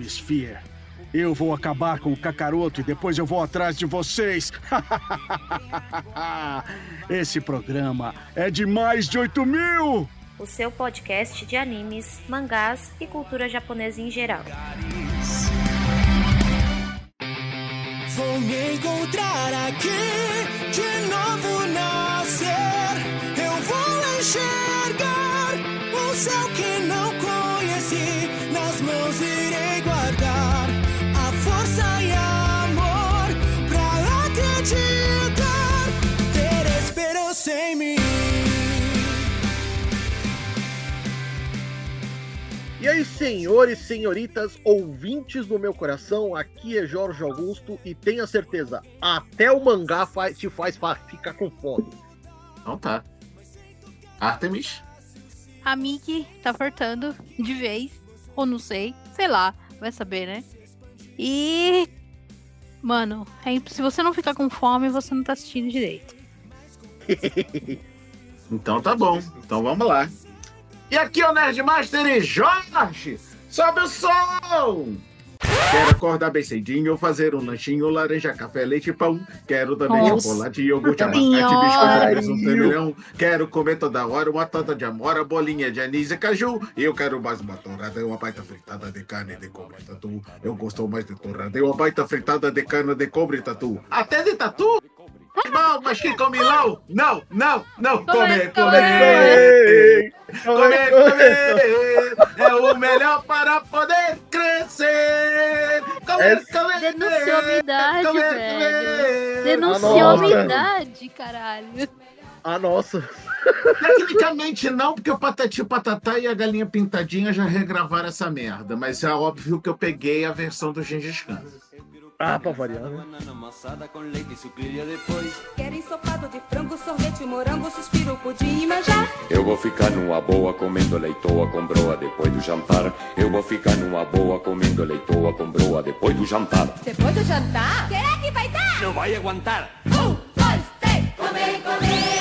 Animesphere. Eu vou acabar com o Kakaroto e depois eu vou atrás de vocês. Esse programa é de mais de 8 mil! O seu podcast de animes, mangás e cultura japonesa em geral. Vou me encontrar aqui, de novo nascer. Eu vou enxergar o céu que não E aí, senhores, senhoritas, ouvintes do meu coração, aqui é Jorge Augusto e tenha certeza, até o mangá faz, te faz fa- ficar com fome. Então tá. Artemis? A Mickey tá fartando de vez. Ou não sei. Sei lá. Vai saber, né? E. Mano, é se você não ficar com fome, você não tá assistindo direito. Então tá bom. Então vamos lá. E aqui é o Nerdmaster e Jorge! Sobe o som! Quero acordar bem cedinho, fazer um lanchinho, laranja, café, leite e pão. Quero também Nossa. chocolate, iogurte, abacate, biscoito, presunto, melhão. Quero comer toda hora uma torta de amora, bolinha de anis e caju. E eu quero mais uma torrada e uma baita fritada de carne de cobre tatu. Eu gosto mais de torrada e uma baita fritada de carne de cobre tatu. Até de tatu? Não, mas quem come não? Não, não, não. Comer, comer. Comer, comer. É o melhor para poder crescer. Comer, comer. Denunciou a minha idade, velho. Denunciou a minha idade, caralho. Ah, nossa. Tecnicamente não, porque o Patati Patatá e a Galinha Pintadinha já regravaram essa merda. Mas é óbvio que eu peguei a versão do Gengis Khan. Ah, pra variar, né? Banana amassada com leite e sucrilha depois. Quero ensopado de frango, sorvete, morango, suspiro, pudim e manjar. Eu vou ficar numa boa comendo leitoa com broa depois do jantar. Eu vou ficar numa boa comendo leitoa com broa depois do jantar. Depois do jantar, será que vai dar? Não vai aguentar. Um, dois, três. Comer, comer,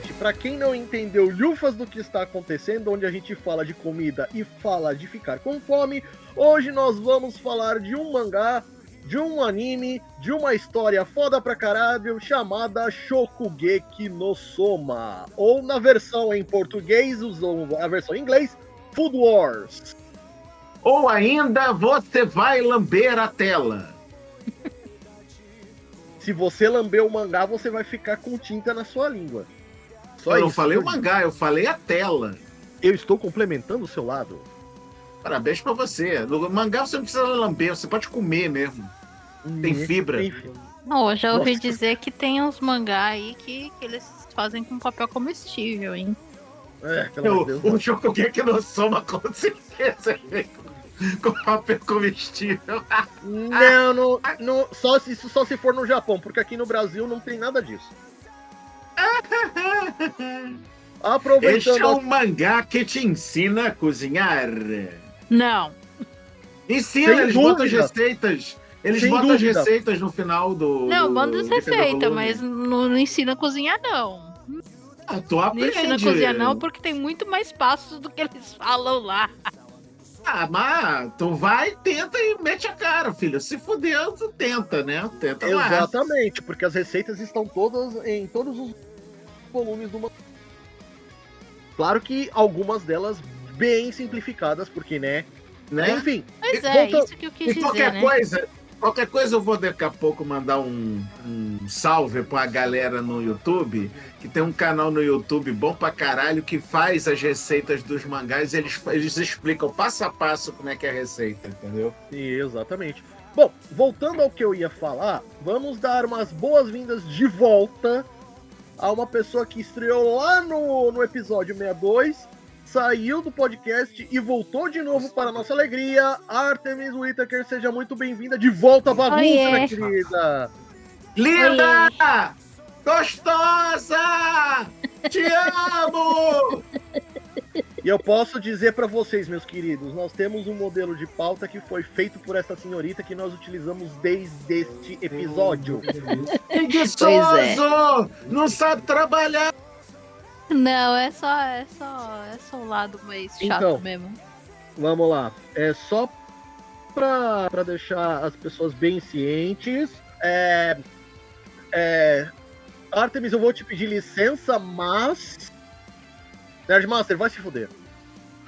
Gente, pra quem não entendeu lufas do que está acontecendo, onde a gente fala de comida e fala de ficar com fome, hoje nós vamos falar de um mangá, de um anime, de uma história foda pra caralho chamada Shokugeki no Soma, ou na versão em português, usou a versão em inglês, Food Wars. Ou ainda você vai lamber a tela. Se você lamber o mangá, você vai ficar com tinta na sua língua. Só eu não isso, falei o mangá, eu falei a tela. Eu estou complementando o seu lado. Parabéns pra você. No mangá você não precisa lamber, você pode comer mesmo. Tem fibra. Enfim. Não, eu já ouvi Nossa. dizer que tem uns mangá aí que, que eles fazem com papel comestível, hein? É, pelo amor de O, Deus. o Shokugeki no Soma com certeza é com papel comestível. Não, não, não, só se, isso só se for no Japão, porque aqui no Brasil não tem nada disso. Este Aproveitando. é um mangá que te ensina a cozinhar. Não. Ensina, Sem eles botam as dúvida. receitas. Eles Sem botam dúvida. as receitas no final do. Não, manda as receitas, mas não, não ensina a cozinhar, não. Ah, tu Não aprende. ensina a cozinhar, não, porque tem muito mais passos do que eles falam lá. Ah, mas tu vai, tenta e mete a cara, filho. Se fudeu, tu tenta, né? Tenta lá. Exatamente, porque as receitas estão todas em todos os volumes do mangá. Claro que algumas delas bem simplificadas, porque, né? Né? Enfim, Mas E é, volta- isso que eu quis E dizer, qualquer né? coisa, qualquer coisa eu vou daqui a pouco mandar um, um salve pra galera no YouTube, que tem um canal no YouTube bom pra caralho que faz as receitas dos mangás e eles, eles explicam passo a passo como é que é a receita, entendeu? Exatamente. Bom, voltando ao que eu ia falar, vamos dar umas boas-vindas de volta a uma pessoa que estreou lá no, no episódio 62, saiu do podcast e voltou de novo para nossa alegria. Artemis Whittaker, seja muito bem-vinda de volta à bagunça, Oiê. minha querida. Linda! Gostosa! Te amo! E eu posso dizer para vocês, meus queridos, nós temos um modelo de pauta que foi feito por essa senhorita que nós utilizamos desde este episódio. Preguiçoso! Não sabe trabalhar! Não, é só, é só, é só o lado mais chato Então. mesmo. Vamos lá. É só pra, pra deixar as pessoas bem cientes. É, é, Artemis, eu vou te pedir licença, mas. Nerdmaster, vai se fuder.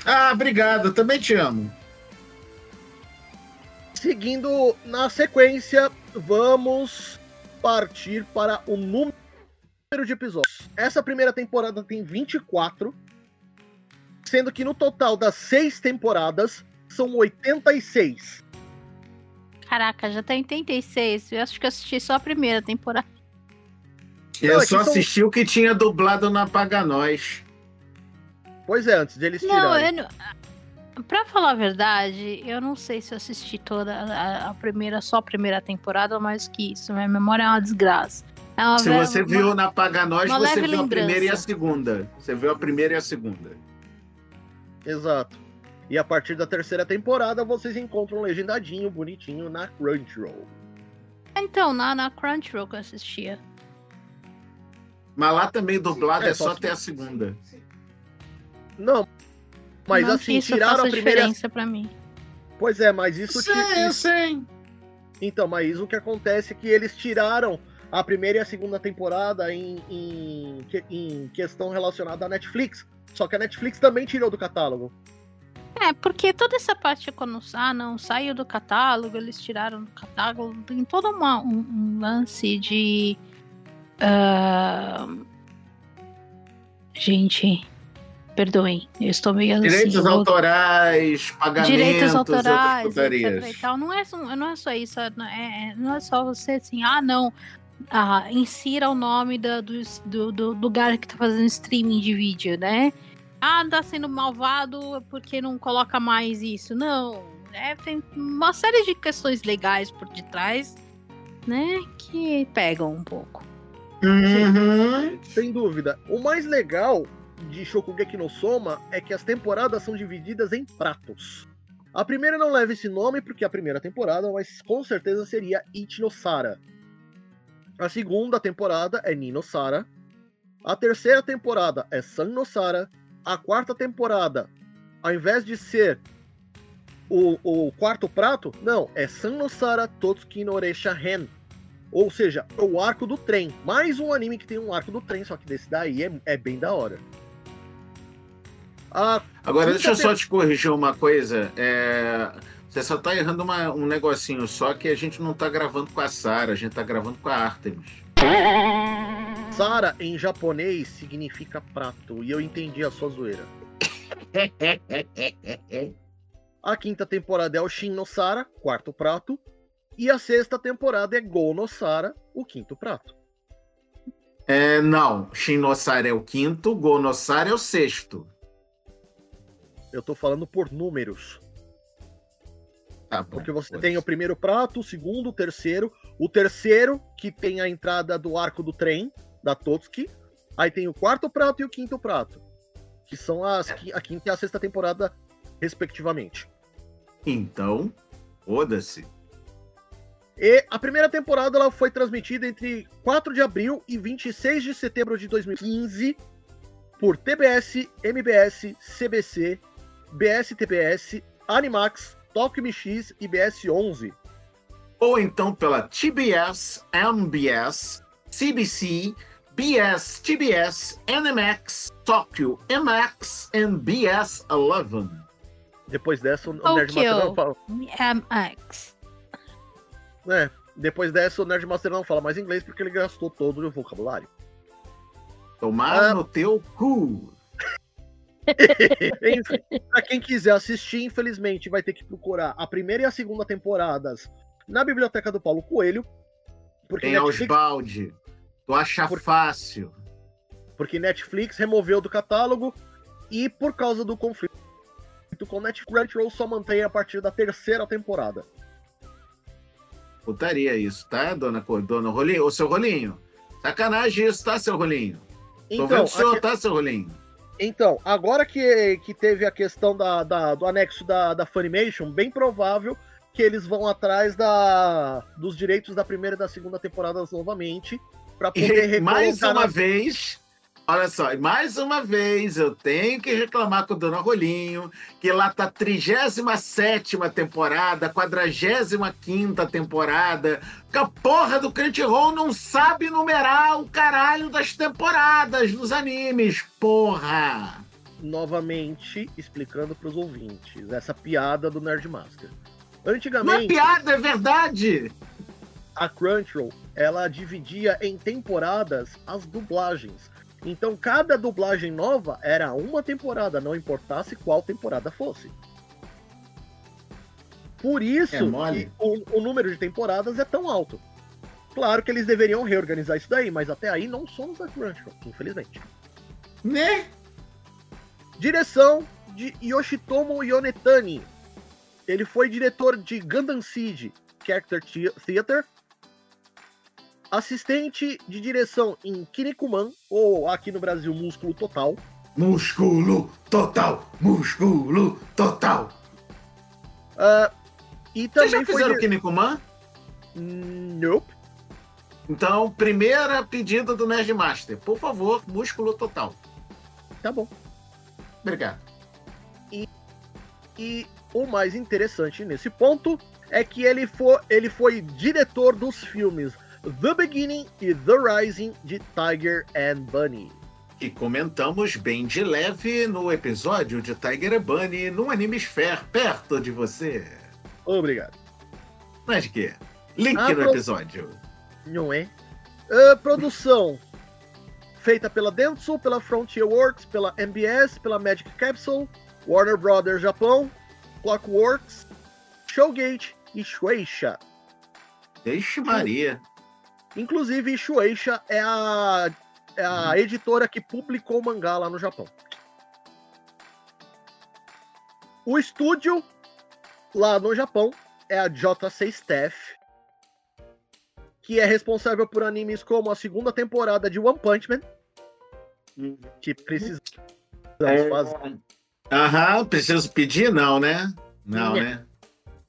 Ah, obrigado, também te amo. Seguindo na sequência, vamos partir para o número de episódios. Essa primeira temporada tem 24, sendo que no total das seis temporadas são 86. Caraca, já tá em 86. Eu acho que eu assisti só a primeira temporada. Eu Não, é só são- assisti o que tinha dublado na Paga Nós. Pois é, antes deles Não, tirarem. eu não... Pra falar a verdade, eu não sei se eu assisti toda a, a primeira, só a primeira temporada ou mais que isso. Minha memória é uma desgraça. É uma Se ve- você uma- viu na Paga Nós, uma você viu a primeira e a lembrança. segunda. Você viu a primeira e a segunda. Exato. E a partir da terceira temporada vocês encontram um legendadinho, bonitinho na Crunchyroll. Então, na, na Crunchyroll que eu assistia. Mas lá também dublado É, é, só só- até a segunda. Não, mas não assim, tiraram a primeira. diferença pra mim. Pois é, mas isso Sim, que. eu sei. Então, mas o que acontece é que eles tiraram a primeira e a segunda temporada em, em, em questão relacionada à Netflix. Só que a Netflix também tirou do catálogo. É, porque toda essa parte quando ah, não saiu do catálogo, eles tiraram do catálogo, tem todo uma- um, um lance de. ah, Gente, perdoem, eu estou meio Direitos assim, louca. autorais, pagamentos, direitos autorais, etc. E tal. Não, é, só- não é só isso, não é, não é só você assim, ah, não. Ah, insira o nome da- do, do, do lugar que tá fazendo streaming de vídeo, né? Ah, tá sendo malvado porque não coloca mais isso. Não. É, tem uma série de questões legais por detrás, né? Que pegam um pouco. Uhum. Sem dúvida. O mais legal de Shokugeki no Soma é que as temporadas são divididas em pratos. A primeira não leva esse nome porque a primeira temporada, mas com certeza seria Ichinosara. A segunda temporada é Ninosara. A terceira temporada é Sannosara. A quarta temporada, ao invés de ser o, o quarto prato, não, é Sannosara Totsuki no Hen. Ou seja, é o arco do trem. Mais um anime que tem um arco do trem, só que desse daí é, é bem da hora. A Agora, deixa eu só te corrigir uma coisa. É, Você só tá errando uma- um negocinho só que a gente não tá gravando com a Sara, a gente tá gravando com a Artemis. Sara em japonês significa prato, e eu entendi a sua zoeira. A quinta temporada é o Shin no Sara, quarto prato. E a sexta temporada é Go no Sara, o quinto prato. É, não, Shinosara é o quinto, Gonosara é o sexto. Eu tô falando por números. Tá bom. Porque você foda-se. tem o primeiro prato, o segundo, o terceiro. O terceiro, que tem a entrada do arco do trem, da Totsuki. Aí tem o quarto prato e o quinto prato. Que são as, a quinta e a sexta temporada, respectivamente. Então, foda-se. E a primeira temporada ela foi transmitida entre 4 de abril e 26 de setembro de 2015 por TBS, MBS, CBC, BSTBS, Animax, Tokyo MX e BS11. Ou então pela TBS, MBS, CBC, BS, TBS, NMX, Tokyo, MX e BS11. Depois dessa, o Tokyo. Nerdmaster não fala. MX. É, depois dessa, o Nerdmaster não fala mais inglês porque ele gastou todo o vocabulário. Tomar Ah. no teu cu. É pra quem quiser assistir, infelizmente, vai ter que procurar a primeira e a segunda temporadas na biblioteca do Paulo Coelho. Porque Tem Netflix... Tu acha por... fácil. Porque Netflix removeu do catálogo e por causa do conflito com Netflix, Crunchyroll só mantém a partir da terceira temporada. Putaria isso, tá, dona, dona Rolinho? Ô, seu Rolinho, sacanagem isso, tá, seu Rolinho? Então, Tô vendo então, o senhor, aqui... tá, seu Rolinho? Então, agora que, que teve a questão da, da, do anexo da, da Funimation, bem provável que eles vão atrás da, dos direitos da primeira e da segunda temporada novamente para poder e, mais uma vez Olha só, mais uma vez eu tenho que reclamar com o Dona Rolinho, que lá tá 37 temporada, 45 temporada, que a porra do Crunchyroll não sabe numerar o caralho das temporadas dos animes, porra! Novamente explicando para os ouvintes essa piada do Nerdmaster. Antigamente. Não é piada, é verdade! A Crunchyroll ela dividia em temporadas as dublagens então cada dublagem nova era uma temporada, não importasse qual temporada fosse. Por isso é o, o, número de temporadas é tão alto. Claro que eles deveriam reorganizar isso daí, mas até aí não somos a Crunchyroll, infelizmente. Né? Direção de Yoshitomo Yonetani. Ele foi diretor de Gundam Seed, Character Theater, assistente de direção em Kinekuman, ou aqui no Brasil, Músculo Total. Músculo Total! Músculo Total! Uh, e também Vocês já fizeram foi... Kinekuman? Nope. Então, primeira pedida do Nerd Master. Por favor, Músculo Total. Tá bom. Obrigado. E, e o mais interessante nesse ponto é que ele, for, ele foi diretor dos filmes The Beginning e The Rising de Tiger and Bunny. E comentamos bem de leve no episódio de Tiger and Bunny no Anime Sphere, perto de você. Obrigado. Mas que? Link A no pro... episódio. Não é? Uh, produção feita pela Dentsu, pela Frontier Works, pela MBS, pela Magic Capsule, Warner Brothers Japão, Clockworks, Showgate e Shueisha. Deixe Maria. Inclusive, Shueisha é a, é a uhum. editora que publicou o mangá lá no Japão. O estúdio lá no Japão é a JC Staff, que é responsável por animes como a segunda temporada de One Punch Man, uhum. que precisamos é... fazer. Aham, preciso pedir? Não, né? Não, Nha. né?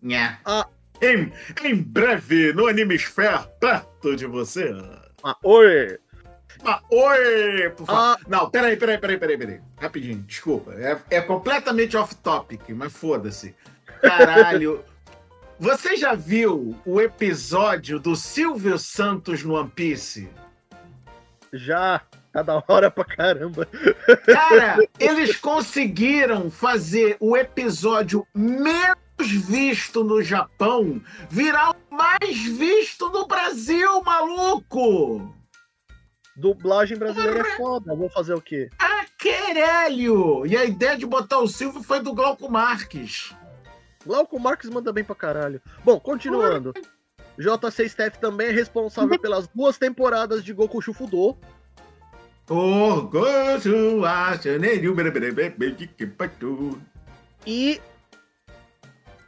Nha. A, em, em breve, no Animesfer, perto de você. Ah, oi! Ah, oi! Por favor. Ah. Não, peraí, peraí, peraí, peraí, peraí. Rapidinho, desculpa. É, é completamente off-topic, mas foda-se. Caralho. Você já viu o episódio do Silvio Santos no One Piece? Já, tá da hora pra caramba. Cara, eles conseguiram fazer o episódio menos visto no Japão virar o mais visto no Brasil, maluco! Dublagem brasileira é foda, vou fazer o quê? A querelho! E a ideia de botar o Silvio foi do Glauco Marques. Glauco Marques manda bem pra caralho. Bom, continuando. J6 Steph também é responsável pelas duas temporadas de Goku Shufudo. Oh, Goku, E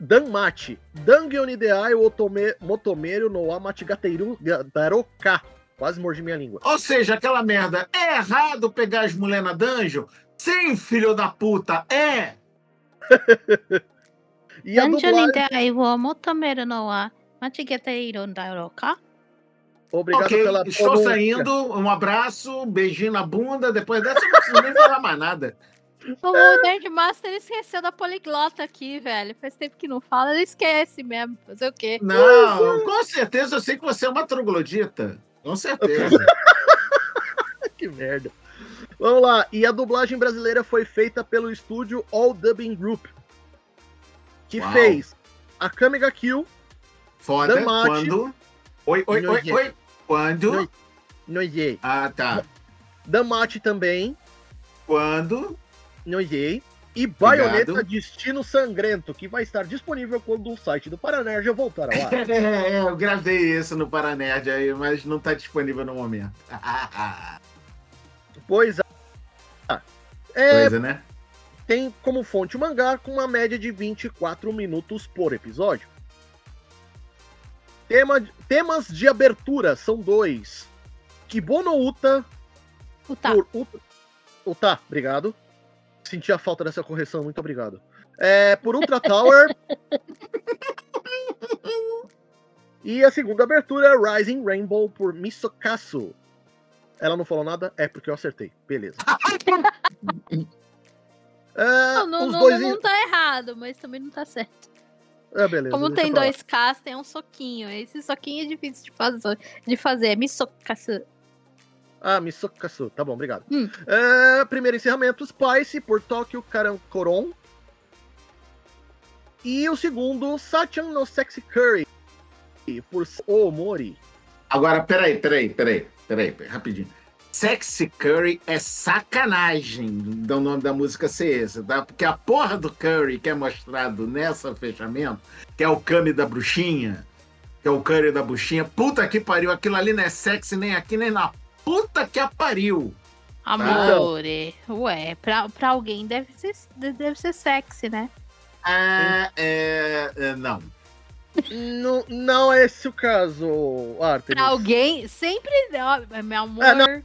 Dan Mate. Dangion Ideai Otome, Motomeiro no Amatigateiru Daroka. Quase mordi minha língua. Ou seja, aquela merda. É errado pegar as mulheres na dungeon? Sim, filho da puta, é! e a dublagem... Obrigado okay, pela... Estou saindo, um abraço, um beijinho na bunda, depois dessa eu não preciso nem falar mais nada. O Nerd Master esqueceu da poliglota aqui, velho. Faz tempo que não fala, ele esquece mesmo. Fazer o quê? Não, com certeza eu sei que você é uma troglodita. Com certeza. que merda. Vamos lá. E a dublagem brasileira foi feita pelo estúdio All Dubbing Group. Que Uau. fez a Kamiga Kill, Foda. Damate. Quando? Oi, oi, oi, oi. Quando? Noie. Ah, tá. Damate também, Quando? Noie. E Baioneta Obrigado. Destino Sangrento, que vai estar disponível quando o site do Paranerd voltar ao ar. É, eu gravei isso no Paranerd aí, mas não tá disponível no momento. pois é. É, Coisa, né? tem como fonte o mangá com uma média de 24 minutos por episódio. Tema, temas de abertura são dois. Kibono Uta Uta. por Uta, Uta, obrigado. Senti a falta dessa correção, muito obrigado. É, por Ultra Tower. e a segunda abertura é Rising Rainbow por Misokasu. Ela não falou nada? É porque eu acertei. Beleza. É, Não, não, os não, dois. não tá errado, mas também não tá certo. É, beleza. Como tem dois Ks, tem um soquinho. Esse soquinho é difícil de fazer. De fazer. É misokasu. Ah, Misokasu. Tá bom, obrigado. Hum. É, primeiro encerramento, Spice por Tokyo Karankoron. E o segundo, Sachan no Sexy Curry por Omori. Agora, peraí, peraí, peraí, peraí, peraí, rapidinho. Sexy Curry é sacanagem do nome da música ser esse, tá? Porque a porra do Curry que é mostrado nessa fechamento, que é o Kami da bruxinha, que é o Curry da bruxinha, puta que pariu, aquilo ali não é sexy nem aqui nem na puta que a pariu. Amor. é. Ué, pra, pra alguém deve ser, deve ser sexy, né? Ah, é, é, não. Não, não é esse o caso, Arthur. Pra alguém, sempre. ó, meu amor. É, não, se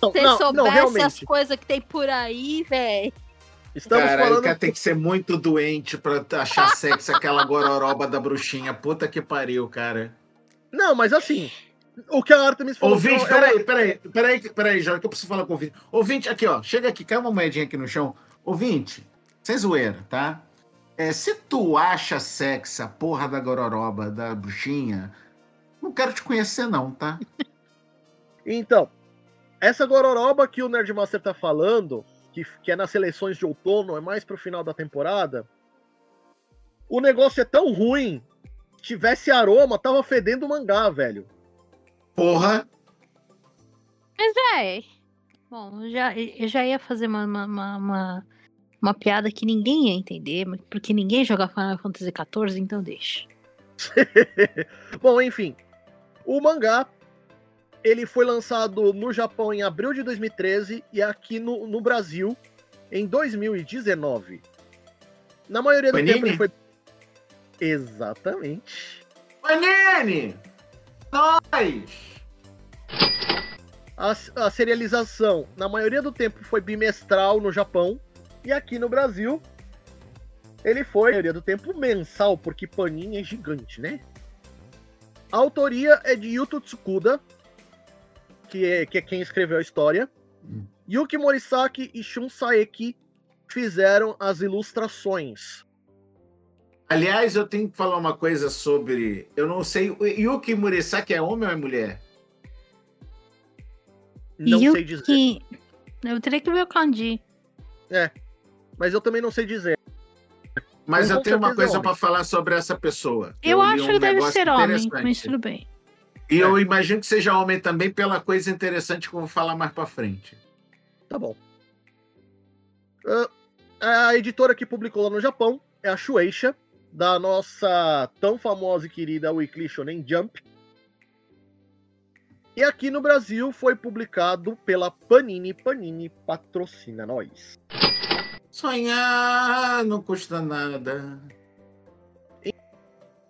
você não, não, soubesse as realmente. coisas que tem por aí, velho. Estamos Cara, o falando. cara tem que ser muito doente pra achar sexy aquela gororoba da bruxinha. Puta que pariu, cara. Não, mas assim, o que a Artemis falou. Ouvinte, que é peraí, peraí, peraí, peraí, Jorge, que eu preciso falar com o ouvinte. Ouvinte, aqui, ó, chega aqui, cai uma moedinha aqui no chão. Ouvinte, sem zoeira, tá? É, se tu acha sexy a porra da gororoba, da bruxinha, não quero te conhecer não, tá? Então, essa gororoba que o Nerdmaster tá falando, que, que é nas seleções de outono, é mais pro final da temporada. O negócio é tão ruim. Se tivesse aroma, tava fedendo mangá, velho. Porra, Mas é. Bom, eu já, eu já ia fazer uma, uma, uma, uma, uma piada que ninguém ia entender, porque ninguém joga Final Fantasy XIV, então deixa. Bom, enfim. O mangá ele foi lançado no Japão em abril de 2013 e aqui no, no Brasil em 2019. Na maioria do Panini? tempo ele foi. Exatamente. Panini! Nós! A, a serialização, na maioria do tempo, foi bimestral no Japão. E aqui no Brasil, ele foi, na maioria do tempo, mensal, porque Panini é gigante, né? A autoria é de Yuto Tsukuda, que é, que é quem escreveu a história. Yuki Morisaki e Shun Saeki fizeram as ilustrações. Aliás, eu tenho que falar uma coisa sobre. Eu não sei. Yuki Murasaki é homem ou é mulher? Não o sei dizer. Eu teria que ver o kanji. Mas eu também não sei dizer. Mas eu tenho uma é coisa para falar sobre essa pessoa. Eu, li acho um que deve ser homem, mas tudo bem. E eu imagino que seja homem também pela coisa interessante que eu vou falar mais para frente. Tá bom. Ah, a editora que publicou lá no Japão é a Shueisha, da nossa tão famosa e querida Weekly Shonen Jump. E aqui no Brasil foi publicado pela Panini. Panini patrocina nós. Sonhar não custa nada.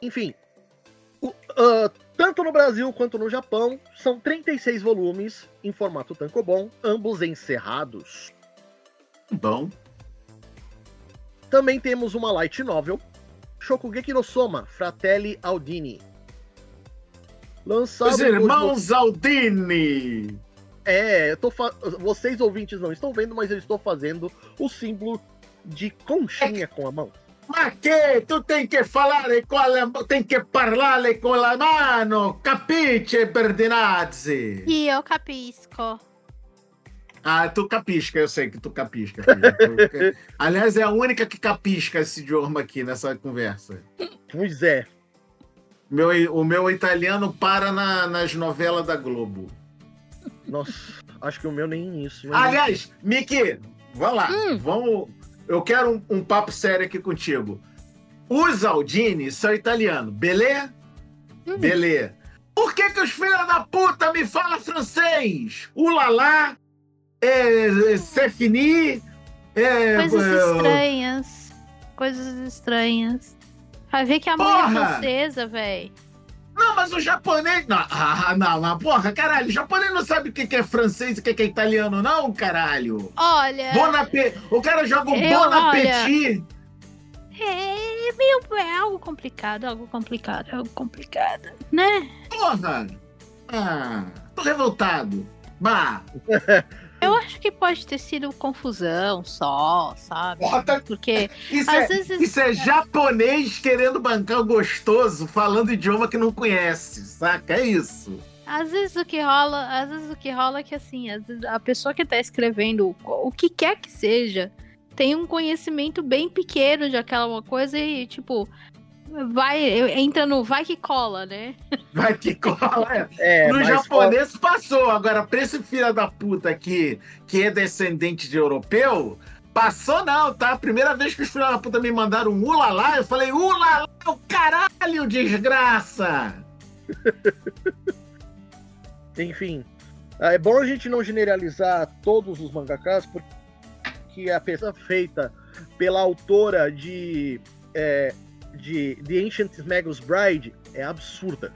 Enfim, o- ah, tanto no Brasil quanto no Japão, são 36 volumes em formato tankobon, ambos encerrados. Bom. Também temos uma light novel, Shokugeki no Soma, Fratelli Aldini. Lançado Os irmãos Aldini! É, eu tô fa... vocês ouvintes não estão vendo, mas eu estou fazendo o símbolo de conchinha com a mão. Mas que? Tu tem que falar com a... tem que parlare com a mano, capiche, Berdinazzi? E eu capisco. Ah, tu capisca, eu sei que tu capisca. Tu- Aliás, é a única que capisca esse idioma aqui nessa conversa. Pois é. Meu, o meu italiano para na- nas novelas da Globo. Nossa, acho que o meu nem isso. mas- Aliás, Miki, vamos lá. Vamos. Eu quero um, um papo sério aqui contigo. Os Aldini são italianos, beleza? Beleza. Por que, que os filhos da puta me falam francês? Ulalá, é, é, c'est fini, É, Coisas eu- estranhas. Coisas estranhas. Vai ver que a mãe é Porra! francesa, véi. Não, mas o japonês. Não, ah, não, mas porra, caralho, o japonês não sabe o que que é francês e o que que é italiano, não, caralho. Olha. Bon. O cara joga um Eu- bon appetit. É meio. É algo complicado, algo complicado, algo complicado. Né? Porra! Ah, tô revoltado. Bah! Eu acho que pode ter sido confusão só, sabe? Tá- Porque Isso, às é, vezes. isso é japonês querendo bancar o gostoso, falando idioma que não conhece, saca? É isso. Às vezes o que rola, às vezes o que rola é que assim, às vezes a pessoa que tá escrevendo o que quer que seja, tem um conhecimento bem pequeno de aquela coisa e tipo vai entra no vai que cola, né? Vai que cola. é. É, no japonês passou. Agora, pra esse filho da puta aqui, que é descendente de europeu, passou não, tá? Primeira vez que os filhos da puta me mandaram um ulalá, eu falei, ulalá, o caralho, desgraça! Enfim, é bom a gente não generalizar todos os mangakas, porque a peça feita pela autora de, é, de The Ancient Magus Bride é absurda.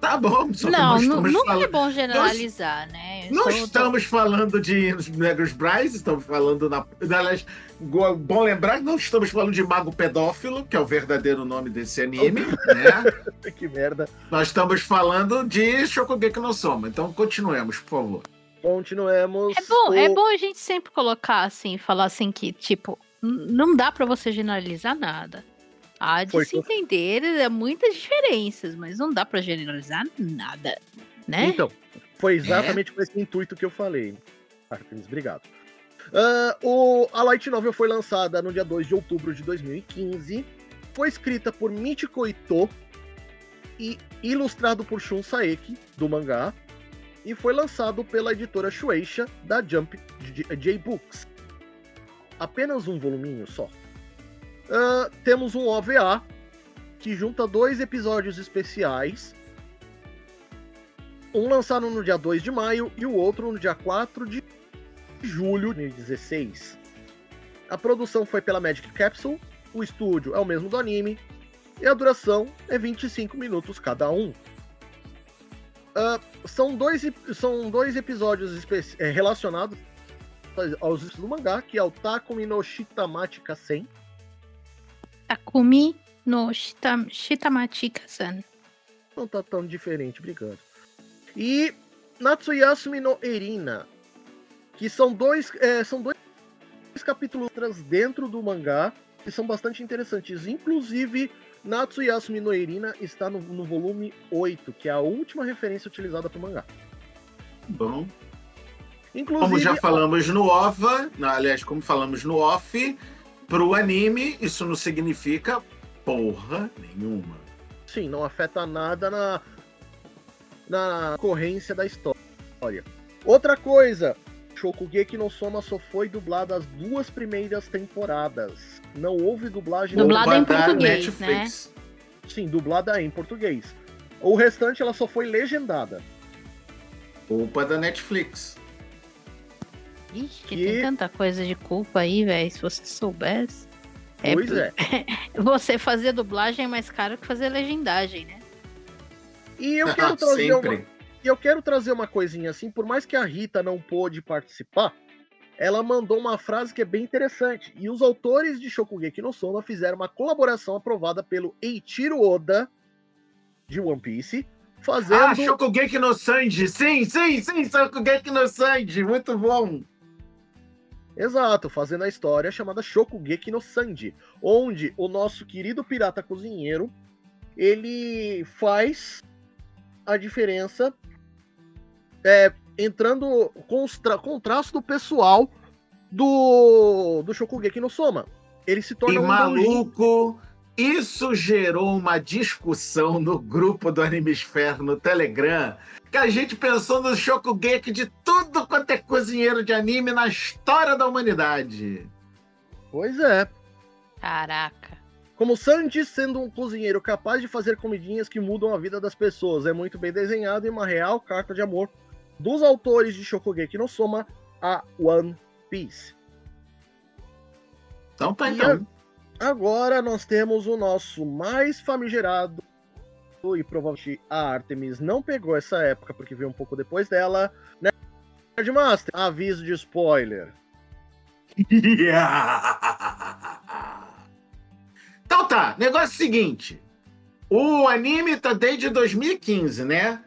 Tá bom, só que Não, nós não, estamos não falando... é bom generalizar, né? Não Só- estamos falando de Negros Bryce, estamos falando na. Aliás, bom lembrar que não estamos falando de Mago Pedófilo, que é o verdadeiro nome desse anime, né? que merda. Nós estamos falando de Shokugeki no Soma. Então continuemos, por favor. Continuemos. É bom, é O- bom a gente sempre colocar assim, falar assim que, tipo, não dá pra você generalizar nada. Há de Foi se eu- entender é, muitas diferenças, mas não dá pra generalizar nada, né? Então, foi exatamente com esse intuito que eu falei. Artemis, obrigado. Ah, o, a Light Novel foi lançada no dia 2 de outubro de 2015. Foi escrita por Michiko Ito e ilustrado por Shun Saeki, do mangá. E foi lançado pela editora Shueisha, da Jump J-Books. Apenas um voluminho só. Ah, temos um OVA, que junta dois episódios especiais um lançado no dia 2 de maio e o outro no dia 4 de julho de 2016. A produção foi pela Magic Capsule, o estúdio é o mesmo do anime, e a duração é 25 minutos cada um. Ah, são, dois, são dois episódios eh, relacionados aos do mangá, que é o Takumi no Shitamachi Kasen, Takumi no Shita, Shitamachi-san. Não tá tão diferente, obrigado. E Natsuyasumi no Erina, que são dois, é, são dois capítulos trans dentro do mangá que são bastante interessantes. Inclusive, Natsuyasumi no Erina está no, no volume 8, que é a última referência utilizada para o mangá. Bom. Inclusive, Como já falamos no OVA, na- aliás, como falamos no OFF, pro anime, isso não significa porra nenhuma. Sim, não afeta nada na, na corrência da história. Outra coisa, Shokugeki no Soma só foi dublado as duas primeiras temporadas. Não houve dublagem Dublada em português, Netflix. Sim, dublada em português. O restante ela só foi legendada. Culpa da Netflix. Ixi, que E- tem tanta coisa de culpa aí, velho. Se você soubesse. É, Pois é. Você fazer dublagem é mais caro que fazer legendagem, né? E eu quero trazer uma. E eu quero trazer uma coisinha assim, por mais que a Rita não pôde participar, ela mandou uma frase que é bem interessante. E os autores de Shokugeki no Soma fizeram uma colaboração aprovada pelo Eiichiro Oda, de One Piece, fazendo... Ah, Shokugeki no Sanji. Sim, sim, sim, Shokugeki no Sanji. Muito bom. Exato, fazendo a história chamada Shokugeki no Sanji, onde o nosso querido pirata cozinheiro, ele faz a diferença é, entrando com, os tra com o traço do pessoal do, do Shokugeki no Soma. Ele se E torna um doujin. maluco, isso gerou uma discussão no grupo do Animesfera no Telegram, que a gente pensou no Shokugeki de tudo quanto é cozinheiro de anime na história da humanidade. Pois é. Caraca. Como Sanji sendo um cozinheiro capaz de fazer comidinhas que mudam a vida das pessoas, é muito bem desenhado e uma real carta de amor dos autores de Shokugeki no Soma a One Piece. Então tá, E então. Agora nós temos o nosso mais famigerado e provavelmente a Artemis não pegou essa época porque veio um pouco depois dela. Nerdmaster, aviso de spoiler. Então tá, negócio é o seguinte. O anime tá desde 2015, né?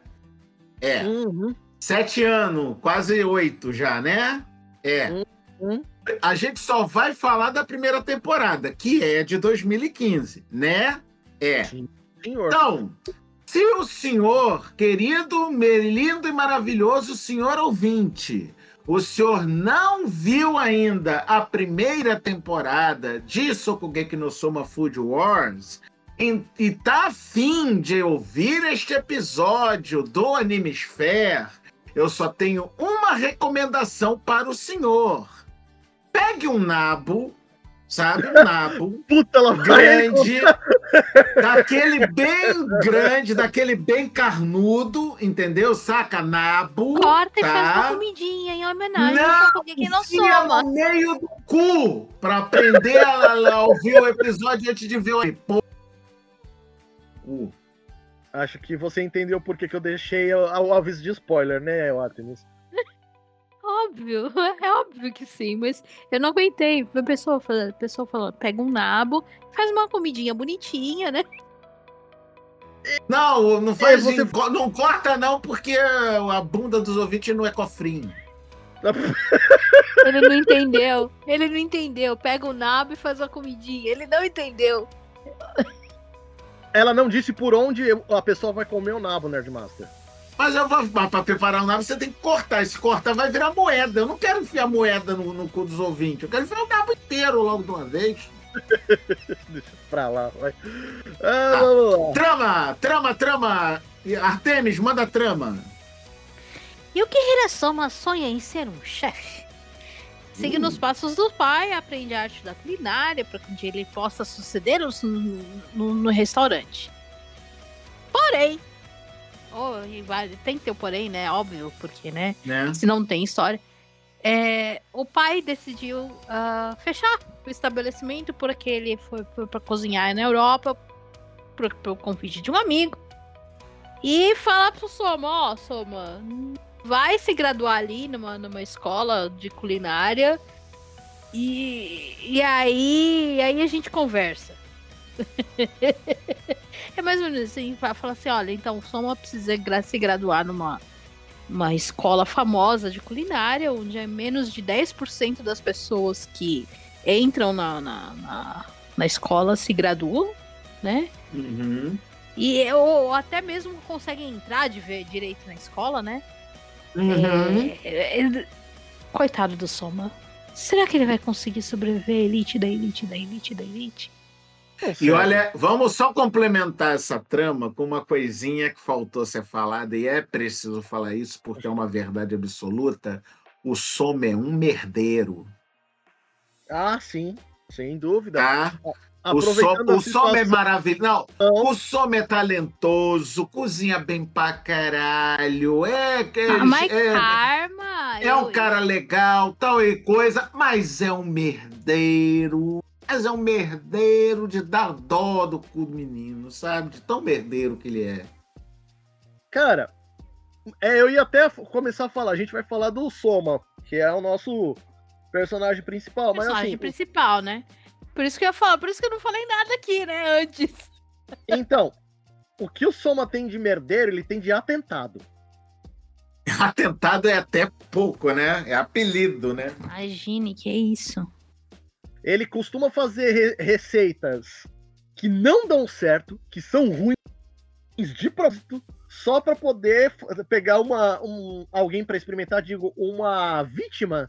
É. Uhum. Sete anos, quase oito já, né? É. Uhum. A gente só vai falar da primeira temporada, que é de 2015, né? É. Senhor. Então, se o senhor, querido, lindo e maravilhoso senhor ouvinte, o senhor não viu ainda a primeira temporada de Sokugeki no Soma Food Wars e tá afim de ouvir este episódio do Animesphere, eu só tenho uma recomendação para o senhor. Pegue um nabo, sabe? Um nabo Puta, ela grande, daquele bem grande, daquele bem carnudo, entendeu? Saca? Nabo. Corta e faz uma tá? comidinha em homenagem Não, ao que não soma. no meio do cu pra aprender a, a ouvir o episódio antes de ver o. Acho que você entendeu por que, que eu deixei o, o aviso de spoiler, né, Artemis? Óbvio, é óbvio que sim, mas eu não aguentei. A pessoa a pessoa falando, pega um nabo, faz uma comidinha bonitinha, né? Não, não faz É, você- não corta não, porque a bunda dos ouvintes não é cofrinho. Ele não entendeu. Ele não entendeu. Pega o nabo e faz uma comidinha. Ele não entendeu. Ela não disse por onde a pessoa vai comer o nabo, Nerdmaster. Mas eu vou para preparar um nabo, você tem que cortar. Se cortar, vai virar moeda. Eu não quero enfiar moeda no, no cu dos ouvintes. Eu quero enfiar o nabo inteiro logo de uma vez. Deixa pra lá, vai. Ah, vamos lá. Trama, trama, trama. Artemis, manda a trama. E o que Hirasoma sonha em ser um chefe? Seguindo os passos do pai, aprende a arte da culinária para que um dia ele possa suceder-os no, no- no restaurante. Porém, oh, tem que ter o porém, né? Óbvio, porque, né? Né? se não tem história. É, o pai decidiu ah, fechar o estabelecimento porque ele foi, foi para cozinhar na Europa por, convite de um amigo. E falar pro Soma, ó, Soma, vai se graduar ali numa, numa escola de culinária e, e aí, aí a gente conversa. É mais ou menos assim, fa- fala assim, olha, então o Soma precisa se graduar numa uma escola famosa de culinária, onde é menos de 10% das pessoas que entram na, na, na, na escola se graduam, né? Uhum. E ou até mesmo conseguem entrar de ver direito na escola, né? Uhum. É, é, coitado do Soma. Será que ele vai conseguir sobreviver à elite da elite da elite da elite? E olha, vamos só complementar essa trama com uma coisinha que faltou ser falada, e é preciso falar isso porque é uma verdade absoluta. O Soma é um merdeiro, Ah, sim, sem dúvida. tá? O, Som, o Soma é maravilhoso. Não, o Soma é talentoso, cozinha bem pra caralho, é, é, Ah, é, karma! é um eu- cara legal, tal e coisa, mas é um merdeiro. Mas é um merdeiro de dar dó do cu do menino, sabe? De tão merdeiro que ele é. Cara, é, eu ia até começar a falar. A gente vai falar do Soma, que é o nosso personagem principal. Mas personagem assim, principal, né? Por isso que eu ia falar, por isso que eu não falei nada aqui, né, antes. então, o que o Soma tem de merdeiro, ele tem de atentado. Atentado é até pouco, né? É apelido, né? Imagine, que é isso. Ele costuma fazer re- receitas que não dão certo, que são ruins de propósito, só pra poder pegar uma, um, alguém pra experimentar, digo, uma vítima.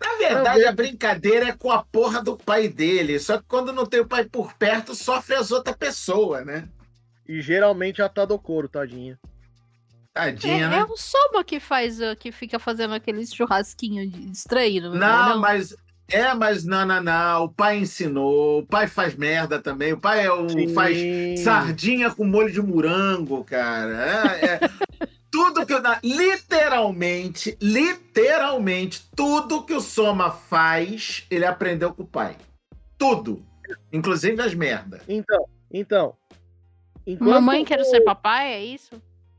Na verdade, a brincadeira é com a porra do pai dele. Só que quando não tem o pai por perto, sofre as outras pessoas, né? E geralmente a Tadokoro, tadinha. Tadinha, é, né? é o Soma que faz, que fica fazendo aqueles churrasquinhos de- estranho. Não, Não, mas. É, mas não, não, não. O pai ensinou. O pai faz merda também. O pai é o, Sim. faz sardinha com molho de morango, cara. É, é- tudo que. na- Literalmente, literalmente, tudo que o Soma faz, ele aprendeu com o pai. Tudo. Inclusive as merda. Então, então. enquanto Mamãe, quero ser papai, é isso?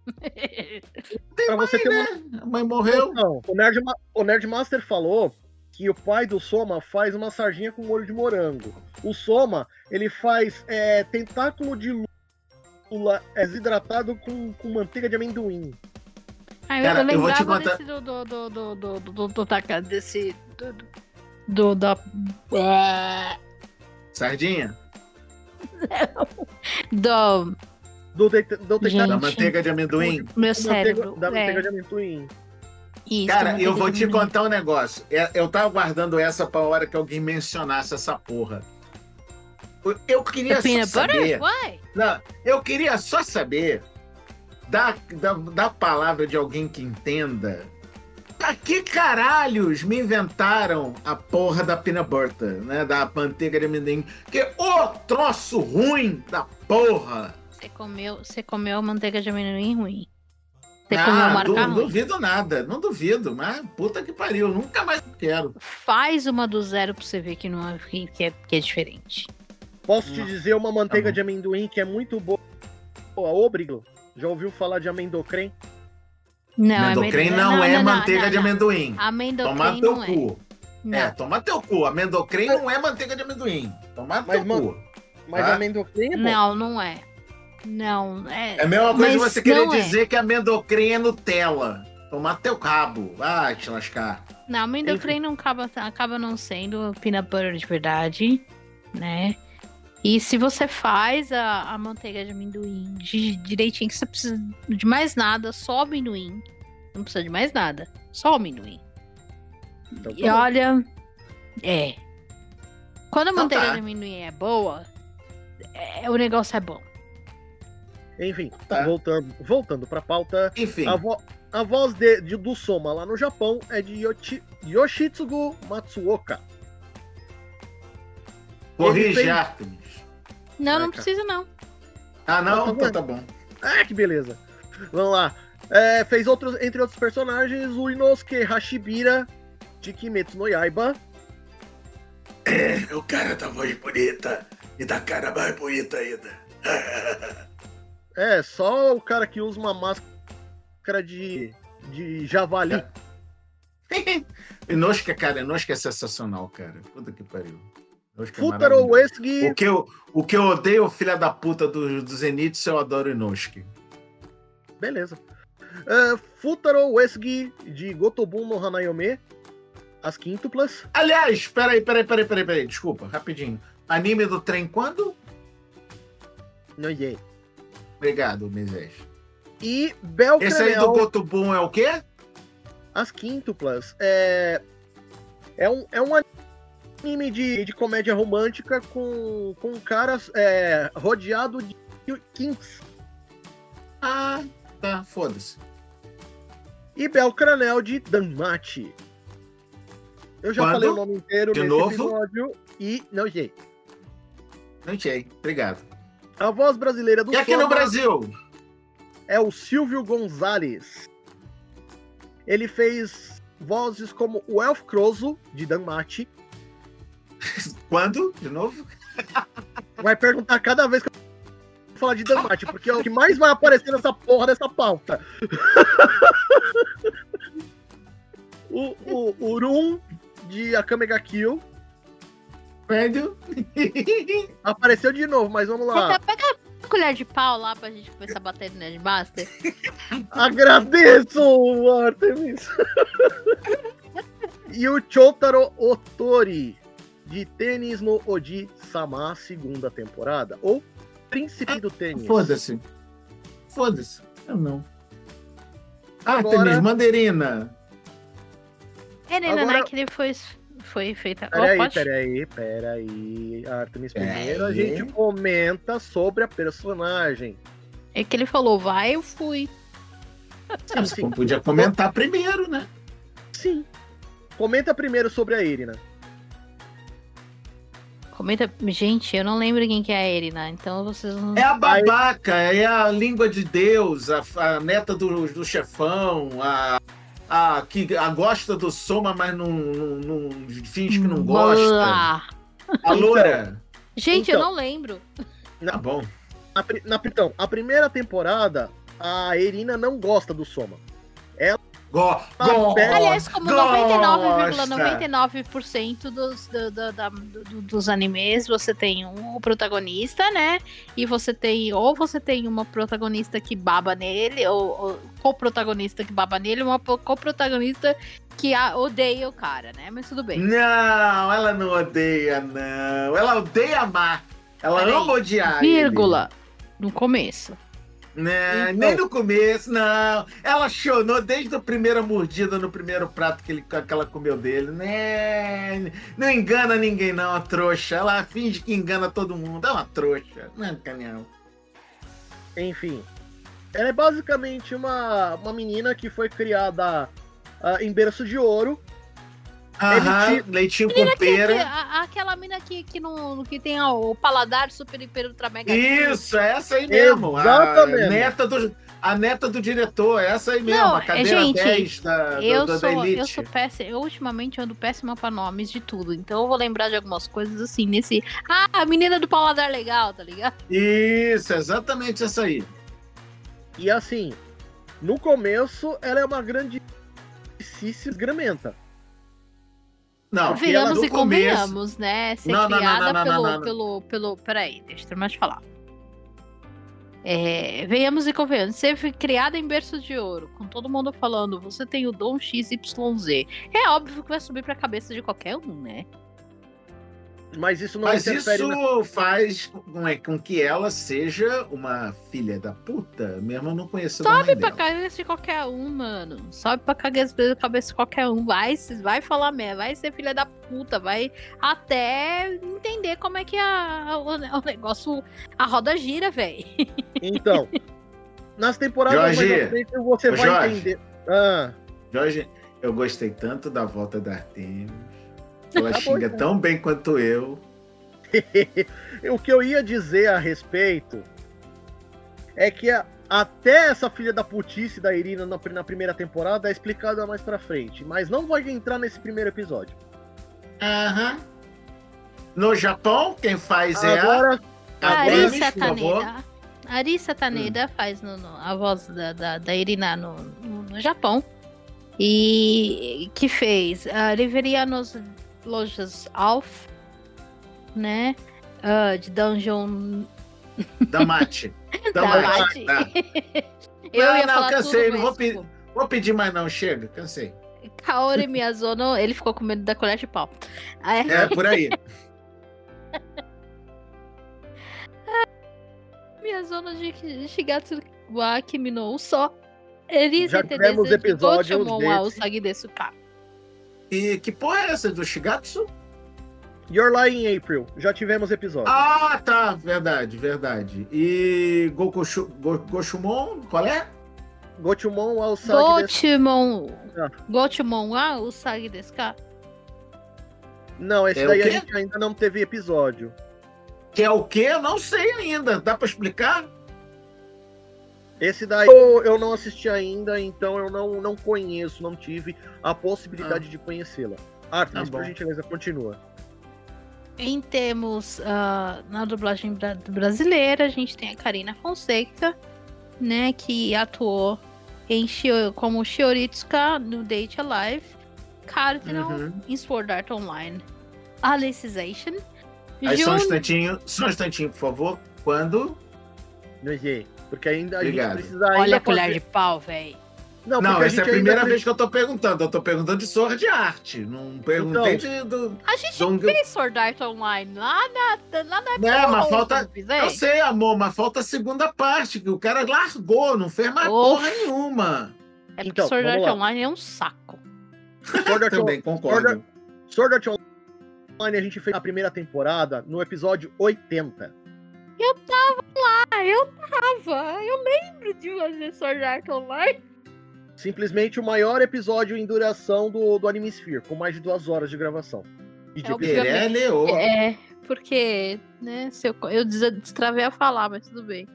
Pra você ter uma né? A mãe morreu. Não, o Nerd, Ma- o Nerd Master falou que o pai do Soma faz uma sardinha com molho de morango. O Soma, ele faz é, tentáculo de lula é, desidratado com, com manteiga de amendoim. Ah, eu, Cara, eu vou te contar... desse do, do, do, do, do, do, do, do desse... Do, do, do da... É. Sardinha? Não. Do... Do, de, do de, da manteiga de amendoim? Meu cérebro. Da manteiga, da manteiga é. de amendoim isso, Cara, eu vou te contar um negócio. É, Eu tava guardando essa pra hora que alguém mencionasse essa porra. Eu queria só saber. butter? Não, eu queria só saber da, da, da palavra de alguém que entenda. Pra que caralhos me inventaram a porra da peanut butter, né? Da manteiga de amendoim? Que o troço ruim da porra! Você comeu, você comeu manteiga de amendoim ruim. Você comeu Ah, marca du- ruim. duvido nada, não duvido, mas puta que pariu, nunca mais quero. Faz uma do zero pra você ver que, não é, que, é, que é diferente. Posso te dizer uma manteiga Tá de amendoim que é muito boa. Obrigo. Já ouviu falar de amendocrem? Não, Amendocrem amendoim- não, é manteiga não, de não. amendoim. Amendoim Toma teu não é. cu. Não. É, toma teu cu. Amendocrem não é manteiga de amendoim. Toma Mas, teu mano, cu. Mas Ah. amendocrem é bom. Não, não é. Não, é. É a mesma coisa Mas você querer é. dizer que amendocrem é Nutella. Tomar teu cabo. Vai te lascar. Não, amendoim não acaba, acaba não sendo peanut butter de verdade, né? E se você faz a, a manteiga de amendoim de, direitinho, que você precisa de mais nada, só amendoim. Não precisa de mais nada, só amendoim. Então, tá E bom. olha, é. Quando a Então manteiga tá. de amendoim é boa, é, o negócio é bom. Enfim, Tá. voltando, voltando pra pauta. Enfim, A, vo- a voz de, de- do Soma lá no Japão é de Yoshi- Yoshitsugu Matsuoka. corrige, fez- Artemis. Não, Vai, não cara. precisa não. Ah, não? Tá Então bom. tá bom. Ah, que beleza. Vamos lá. É, fez outros, entre outros personagens, o Inosuke Hashibira de Kimetsu no Yaiba. É o cara da voz bonita e da cara mais bonita ainda. É, só o cara que usa uma máscara de, de javali. Inosuke, cara, Inosuke é sensacional, cara. Puta que pariu. É Futaro maravilhoso. Uesugi. O que eu, o que eu odeio, filha da puta do, do Zenitsu, eu adoro Inosuke. Beleza. É, Futaro Uesugi de Gotobun no Hanayome. As quíntuplas. Aliás, peraí, peraí, peraí, peraí, peraí, desculpa, rapidinho. Anime do trem quando? Não, yay. Obrigado, Moisés. E Bel Esse aí do Gotobun é o quê? As quíntuplas. É, é, um, é um anime de, de comédia romântica com, com caras é, rodeado de kinks. Ah, tá, foda-se. E Bel Cranel de Danmachi. Eu já Quando? falei o nome inteiro De nesse novo? episódio e não yay. Não sei, obrigado. A voz brasileira do E aqui no Brasil? é o Silvio Gonzalez. Ele fez vozes como o Elf Crozo, de Danmachi. Quando? De novo? Vai perguntar cada vez que eu falar de Danmachi, porque é o que mais vai aparecer nessa porra dessa pauta. o, o Urum, de Akame ga Kill, Médio? apareceu de novo, mas vamos lá. Pega, pega a colher de pau lá pra gente começar a bater no Nerdmaster. Agradeço, Artemis. e o Chotaro Otori, de Tênis no Oji Sama, segunda temporada. Ou Príncipe do Tênis. Foda-se. Foda-se. Eu não. Agora- Artemis, Mandarina. É, né, Agora- né, que ele foi, foi feita. Oh, Peraí, pode? peraí, peraí. Artemis, Peraí. primeiro a gente comenta sobre a personagem. É que ele falou, vai, eu fui. Ah, Você podia comentar primeiro, né? Sim. Comenta primeiro sobre a Irina. Comenta. Gente, eu não lembro quem que é a Erina, então vocês não. É a babaca, é a língua de Deus, a, a neta do, do chefão, a, a que a gosta do Soma, mas não, não, não finge que não gosta. Blá. A loura. Gente, eu Então. não lembro. Tá bom. A, na, então, a primeira temporada, a Irina não gosta do Soma. Go, Ah, go. Aliás, como gosta. 99,99% dos, do- do- do- dos animes, você tem um protagonista, né? E você tem, ou você tem uma protagonista que baba nele, ou, ou co-protagonista que baba nele, uma co-protagonista que a- odeia o cara, né? Mas tudo bem. Não, ela não odeia, não. Ela odeia amar. Ela Peraí, ama odiar. Vírgula. No começo. Né? Então. Nem no começo, não. Ela chonou desde a primeira mordida no primeiro prato que, ele, que ela comeu dele. Né? Não engana ninguém, não, a trouxa. Ela finge que engana todo mundo. É uma trouxa. Não é canhão. Enfim. Ela é basicamente uma, uma menina que foi criada ah, em berço de ouro. Aham, Ele leitinho Menina com que, que- pera. a- aquela mina que, que, não, que tem o paladar super, hiper, ultra, mega. Isso, é essa aí mesmo. A Exatamente. neta do, a neta do diretor, essa aí mesmo. Não, a cadeira gente, 10 da, do- Eu da, da sou, eu Elite. sou péssima. Eu ultimamente ando péssima pra nomes de tudo. Então eu vou lembrar de algumas coisas assim, nesse. Ah, a menina do paladar legal, tá ligado? Isso, exatamente essa aí. E assim, no começo, ela é uma grande esgramenta. Não, Venhamos e começo. convenhamos, né? Ser Não, criada não, não, pelo, não, pelo, pelo. Peraí, deixa eu terminar de falar. É, venhamos e convenhamos. Ser criada em berço de ouro, com todo mundo falando, você tem o dom XYZ. É óbvio que vai subir pra cabeça de qualquer um, né? Mas isso não Mas interfere isso na... faz com, é, com que ela seja uma filha da puta, mesmo não conhecendo a Sobe mãe pra cabeça de qualquer um, mano. Sobe pra cabeça cabeça de qualquer um. Vai, vai falar merda, vai ser filha da puta, vai até entender como é que a, o, o negócio, a roda gira, velho. Então, nas temporadas Jorge, mais você vai Jorge. entender. Ah, Jorge, eu gostei tanto da volta da Artemis. Ela Tá bom, xinga então. tão bem quanto eu. o que eu ia dizer a respeito é que a- até essa filha da putice da Irina na, na primeira temporada é explicada mais pra frente. Mas não vai entrar nesse primeiro episódio. Aham. No Japão, quem faz é Agora, A a por favor. Taneda. A Arissa Taneda faz no- no- a voz da, da, da Irina no, no, no Japão. E que fez a livraria nos lojas Alf, né? ah, de Dungeon da Mate. da Mate. Mate. Tá. Eu Não, ia não, falar cansei, não vou tipo, Vou pedir mais não, chega, cansei. Kaori Miyazono, ele ficou com medo da colher de pau. Aí, É, por aí. Miyazono de Shigatsu wa Kimi no Uso. Eles Já tivemos episódios desse. E que porra é essa do Shigatsu? You're Lying April. Já tivemos episódio. Ah, tá, verdade, verdade. E Gokushu, Go, Goshumon, qual é? Gochumon ao Sag desse... Gochumon. Ah. Gochumon Usagi desu ka. Não, esse É daí a gente ainda não teve episódio. Que é o quê? Eu não sei ainda. Dá pra explicar? Esse daí eu, eu não assisti ainda, então eu não, não conheço, não tive a possibilidade de conhecê-la. Artemis, Tá por gentileza, continua. Em termos ah, na dublagem bra- brasileira, a gente tem a Karina Fonseca, né, que atuou em Shio- como Shioritsuka no Date Alive, Cardinal Uhum. em Sword Art Online, Alicization, Aí só um Jun- instantinho, só um instantinho, por favor. Quando? No G. Porque ainda a gente precisa ainda Olha a colher fazer- de pau, velho. Não, Não, essa é a primeira vez que eu tô perguntando. Eu tô perguntando de Sword Art. Não perguntei de. Do... A gente Don't- fez Sword Art Online lá na, lá na Não, mas outra, falta-? Eu sei, amor, mas falta a segunda parte, que o cara largou, não fez mais Uf. porra nenhuma. É porque Então, Sword Art lá. Online é um saco. Sword Art, Também concordo. Sword Art Online a gente fez a primeira temporada no episódio 80. Ah, eu tava. Eu lembro de fazer Sword Art Online. Simplesmente o maior episódio em duração do, do Anime Sphere, com mais de duas horas de gravação. E de É Pirelli ou. É, porque, né, se eu, eu des- destravei a falar, mas tudo bem.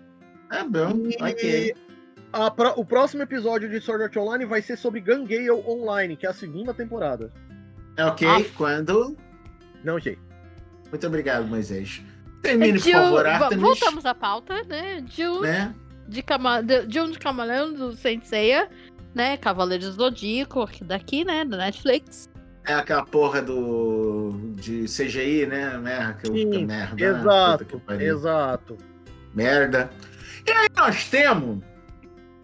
É bom, E ok. a pro- o próximo episódio de Sword Art Online vai ser sobre Gangale Online, que é a segunda temporada. É ok, Ah. quando? Não, gente. Muito obrigado, Moisés. Termine, por Jill- favor, va- Artemis. voltamos à pauta, né? Jill Né? de, Cama, de, um de Camaleão do Senseiya, né? Cavaleiros do Zodíaco, aqui- daqui, né? Da Netflix. É aquela porra do. de CGI, né? Merda, que Sim, merda. Puta Exato, exato. Merda. E aí nós temos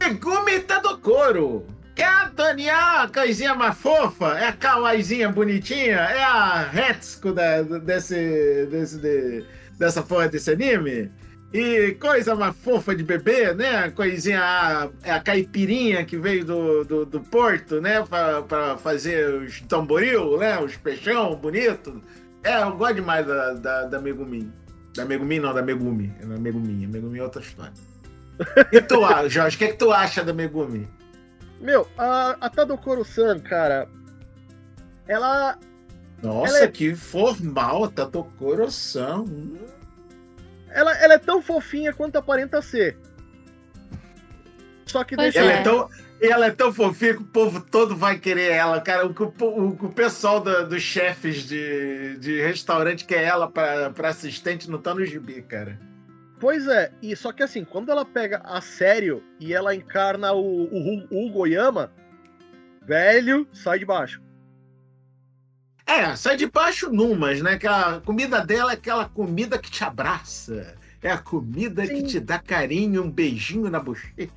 Megumi Tadokoro. Que é a Daniel, a coisinha mais fofa, é a kawaiizinha bonitinha, é a Hetsuko da, desse, desse, de- dessa porra desse anime. E coisa mais fofa de bebê, né? Coisinha, a, é a caipirinha que veio do, do, do porto, né? Pra fazer os tamboril, né? Os peixão bonito. É, eu gosto demais da, da, da Megumi. Da Megumi não, da Megumi. É da Megumi. A Megumi é outra história. E tu, ah, Jorge, o que, é que tu acha da Megumi? Meu, a, a Tadokoro-san, cara, ela Nossa, Ela é- que formal, tá coração. Hum. Ela, ela é tão fofinha quanto aparenta ser. Só que Pois deixa. Ela É. é tão, ela é tão fofinha que o povo todo vai querer ela, cara. O, que o, o, o pessoal da- dos chefes de, de restaurante quer ela pra, pra assistente não tá no gibi, cara. Pois é, e só que assim, quando ela pega a sério e ela encarna o, o, o Hugo Yama, velho, sai de baixo. É, sai de baixo numas, né? Que a comida dela é aquela comida que te abraça. É a comida que Sim. te dá carinho, um beijinho na bochecha.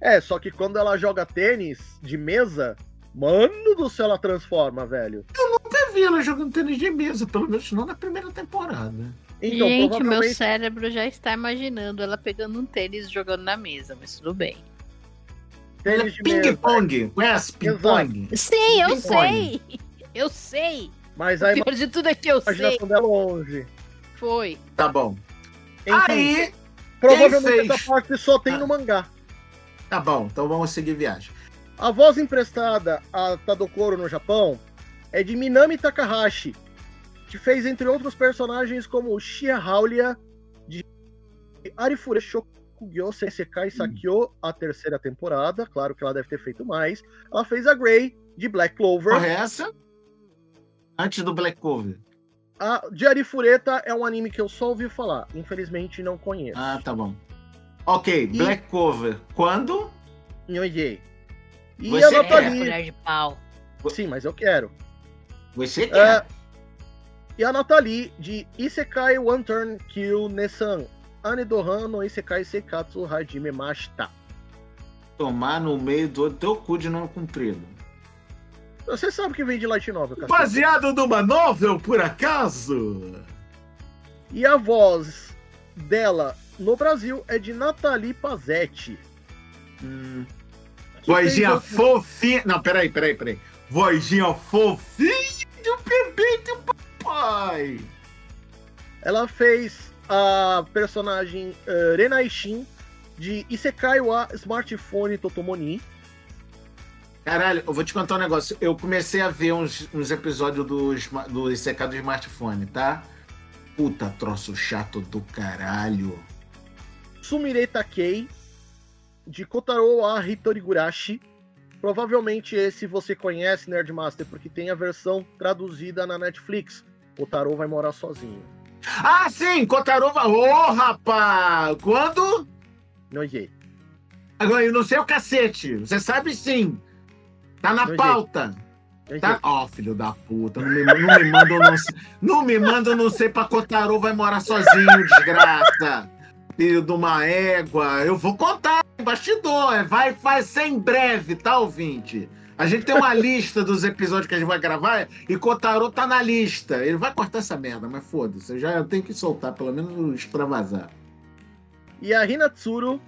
É, só que quando ela joga tênis de mesa, mano do céu, ela transforma, velho. Nunca vi ela jogando tênis de mesa, pelo menos não na primeira temporada. Então, Gente, meu cérebro já está imaginando ela pegando um tênis e jogando na mesa, mas tudo bem. Ela é Tênis de mesa. ping-pong. Conhece ping-pong? Sim, eu Ping-pong. sei! Eu sei! Mas O a pior de tudo é que eu sei. imaginação dela é longe. Foi. Tá bom. Enfim, Aí, provavelmente quem fez? essa parte só tem Ah. no mangá. tá bom. Então vamos seguir viagem. A voz emprestada a Tadokoro no Japão é de Minami Takahashi, que fez, entre outros personagens, como Shia Haulia, de Arifure Shokugyo Sensekai Sakyo, a terceira temporada. Claro que ela deve ter feito mais. Ela fez a Grey, de Black Clover. Porra, é essa? Antes do Black Cover. A de Arifureta é um anime que eu só ouvi falar. Infelizmente, não conheço. Ah, tá bom. Ok, E- Black Cover. Quando? Nhoyei. E Você a quer, Nathalie... colher de pau. Sim, mas eu quero. Você quer? É, e a Nathalie de Isekai One Turn Kill Nessan. Anedohan no Isekai Seikatsu Hajime Mashita. Tomar no meio do teu cu de não cumprido. Você sabe que vem de Light Novel, cacete. Baseado numa novel, por acaso? E a voz dela no Brasil é de Nathalie Pazetti. Hum. Vozinha outros- fofinha. Não, peraí, peraí, peraí. Vozinha fofinha do bebê do papai. Ela fez a personagem uh, Renai Shin de Isekai wa Smartphone Totomoni. Caralho, eu vou te contar um negócio. Eu comecei a ver uns, uns episódios do, sma- do ICK do smartphone, tá? Puta troço chato do caralho. Sumire Takei, de Kotaro wa Hitorigurashi. Provavelmente esse você conhece, Nerdmaster, porque tem a versão traduzida na Netflix. Kotaro vai morar sozinho. Ah, sim! Kotarova. Ô, rapá! Quando? Nojei. Agora, eu não sei o cacete. Você sabe sim. Tá na pauta. Tá? Ó, filho da puta. Não me, não me manda não sei. Não me manda não sei pra Kotaro vai morar sozinho, desgraça. Filho de uma égua. Eu vou contar em bastidor. é, Vai, vai ser em breve, tá, ouvinte? A gente tem uma lista dos episódios que a gente vai gravar e Kotaro tá na lista. Ele vai cortar essa merda, mas foda-se. Eu já tenho que soltar, pelo menos extravasar. E a Hinatsuru,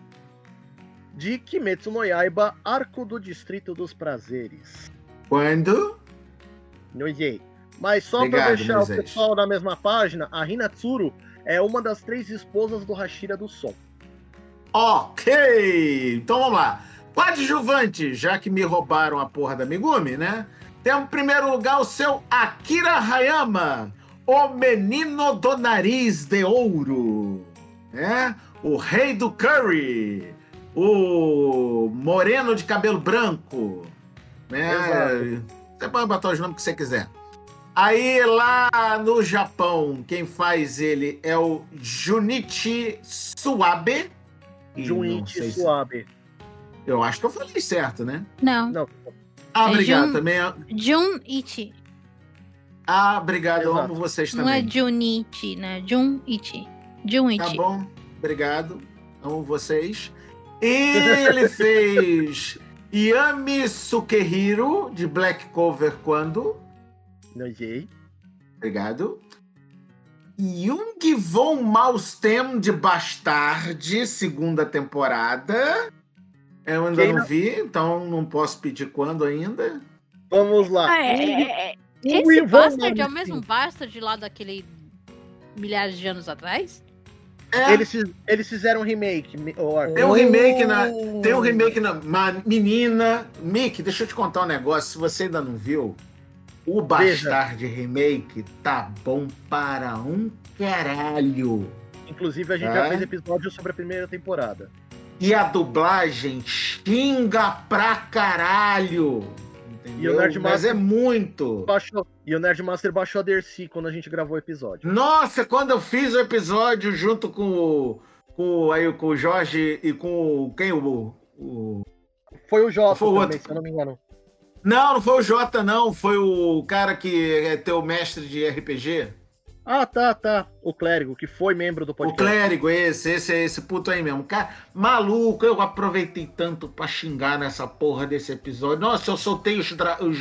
de Kimetsu no Yaiba, Arco do Distrito dos Prazeres. Quando? Nojei. Mas só para Obrigado, deixar o pessoal na mesma página, a Hinatsuru é uma das três esposas do Hashira do Som. Ok, então vamos lá. Coadjuvante, já que me roubaram a porra da Megumi, né? Temos em primeiro lugar o seu Akira Hayama, o menino do nariz de ouro, né? O rei do curry, o moreno de cabelo branco, né? Exato. Você pode botar os nomes que você quiser. Aí lá no Japão, quem faz ele é o Junichi Suabe. Junichi se- Suabe. Eu acho que eu falei certo, né? Não. Não, Ah, É obrigado. Jun- Também. é- Jun Ichi. Ah, obrigado. Eu Exato. amo vocês Não é também. Junichi, né? Jun Ichi. Jun Tá bom, obrigado. Amo vocês. E ele fez Yami Sukehiro, de Black Cover, quando? não sei. Obrigado. Jung von Malstem, de Bastard, segunda temporada. Eu ainda não não- vi, então não posso pedir quando ainda. Vamos lá. Ah, é, é, é. Um Esse Bastard é o mesmo Bastard lá daquele milhares de anos atrás? É, Eles, eles fizeram um remake. Arthur. Tem um remake na. Tem um remake na. Uma menina. Mick, deixa eu te contar um negócio. Se você ainda não viu, o Veja. Bastard Remake tá bom para um caralho. Inclusive, a gente É? já fez episódio sobre a primeira temporada. E a dublagem xinga pra caralho. E o? Nerd Mas Master- é muito. Baixou, e o Nerdmaster baixou a Dercy quando a gente gravou o episódio. Nossa, quando eu fiz o episódio junto com o. Com, aí, com o Jorge e com o. Quem? O. o... Foi o Jota Foi o também, outro. se eu não me engano. Não, não foi o Jota, não. Foi o cara que é teu mestre de RPG. Ah, tá, tá. O clérigo, que foi membro do O podcast. clérigo, esse, esse, esse puto aí mesmo. Cara, maluco, eu aproveitei tanto pra xingar nessa porra desse episódio. Nossa, eu soltei os, dra- os,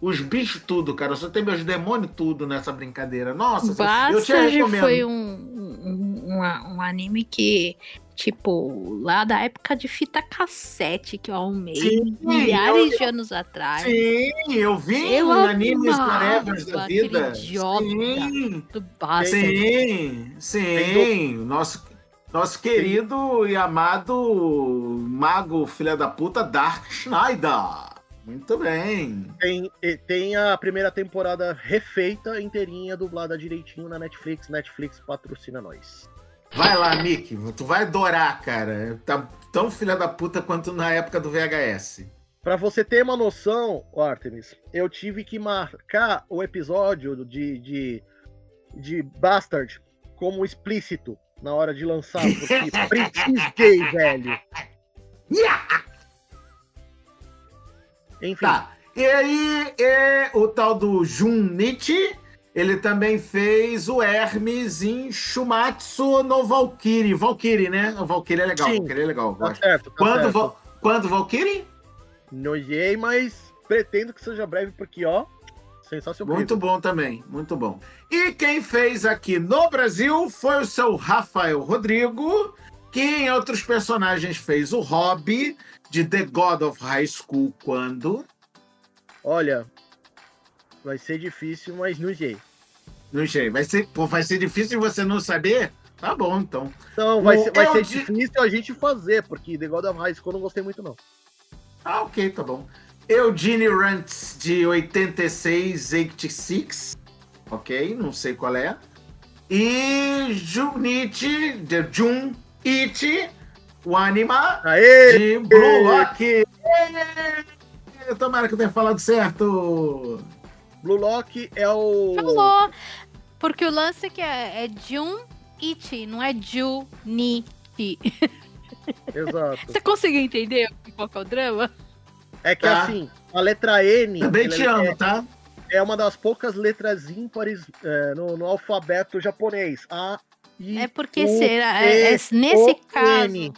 os bichos tudo, cara. Eu soltei meus demônios tudo nessa brincadeira. Nossa, eu te recomendo. foi um, um, um, um anime que, tipo, lá da época de fita cassete que eu arrumei Sim, milhares eu- de anos atrás. Sim, eu vi Eu em animes da vida. idiota. Sim, Do sim, sim. Nosso, nosso querido e amado mago filha da puta Dark Schneider. Muito bem. Tem, tem a primeira temporada refeita, inteirinha, dublada direitinho na Netflix. Netflix patrocina nós. Vai lá, Mickey. Tu vai adorar, cara. Tá tão filha da puta quanto na época do VHS. Pra você ter uma noção, Artemis, eu tive que marcar o episódio de, de, de Bastard como explícito na hora de lançar, porque precisei, velho. Enfim, Tá. E aí, é, o tal do Junichi, ele também fez o Hermes em Shumatsu no Valkyrie. Valkyrie, né? O Valkyrie é legal. Sim. Valkyrie é legal. tá certo. Tá Quando, certo. Quando Valkyrie? Nojei, mas pretendo que seja breve, porque, ó, sensacional. Muito bom também, muito bom. E quem fez aqui no Brasil foi o seu Rafael Rodrigo, que em outros personagens fez o Hobby de The God of High School quando Olha, vai ser difícil, mas nojei. não sei, vai ser, pô, vai ser difícil você não saber. Tá bom, então. Então, vai O ser, vai ser LG difícil a gente fazer, porque The God of High School eu não gostei muito, não. Ah, ok, tá bom. Eugene Rantz de 86, 86. Ok, não sei qual é. E Junichi, de Jun Ichi, o anima Aê! de Blue Lock. Tomara que eu tenha falado certo. Blue Lock é o. Falou. Porque o lance é que é, é Jun Ichi, não é Junichi. Exato. Você conseguiu entender qual que é o drama? É que Tá. assim, a letra N Também ela te é, amo, tá? é uma das poucas letras ímpares é, no, no alfabeto japonês. A, I, É porque U, será. E, é- é- nesse O, caso. N.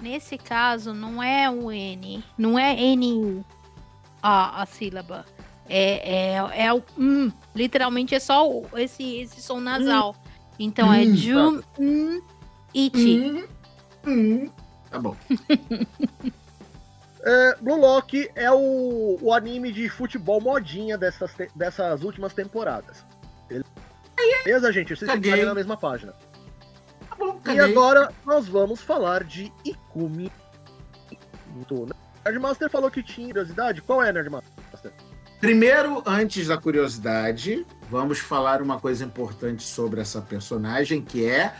Nesse caso, não é o N. Não é N a, a sílaba. É, é, é o hum. Literalmente é só o- esse, esse som nasal. Então é Hum, Jun hum, Ichi. Hum, hum. Tá bom. É, Blue Lock é o, o anime de futebol modinha dessas, te- dessas últimas temporadas. Beleza, gente? Vocês Caguei. ficarem na mesma página. Tá bom, E agora nós vamos falar de Ikumi. Do Nerdmaster falou que tinha curiosidade. Qual é, Nerdmaster? Primeiro, antes da curiosidade, vamos falar uma coisa importante sobre essa personagem, que é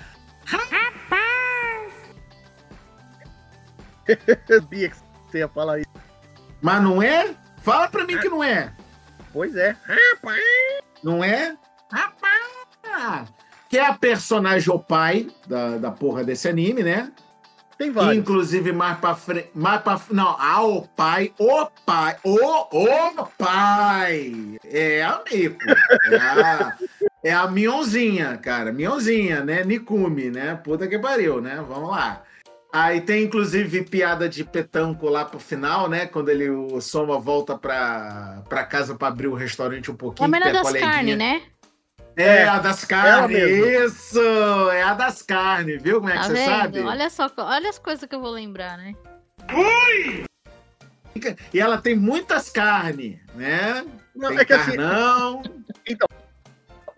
Eu sabia que você ia falar isso. Mas não é? Fala pra mim que não é. Pois é. Não é? Rapaz! Que é a personagem o pai da, da porra desse anime, né? Tem vários. inclusive, mais pra frente. Mais pra, não, a o pai, o pai, o, o pai. É a Mico. É a, é a Mionzinha, cara. Mionzinha, né? Nikumi, né? Puta que pariu, né? Vamos lá. Aí tem, inclusive, piada de petanco lá pro final, né? Quando ele, o Soma volta pra, pra casa pra abrir o restaurante um É pouquinho. que a das carnes, né? É, a das carnes, isso! É a das carnes, viu como é que Tá você vendo? sabe? Olha só, olha as coisas que eu vou lembrar, né? E ela tem muitas carnes, né? Não, tem é que assim, carnão.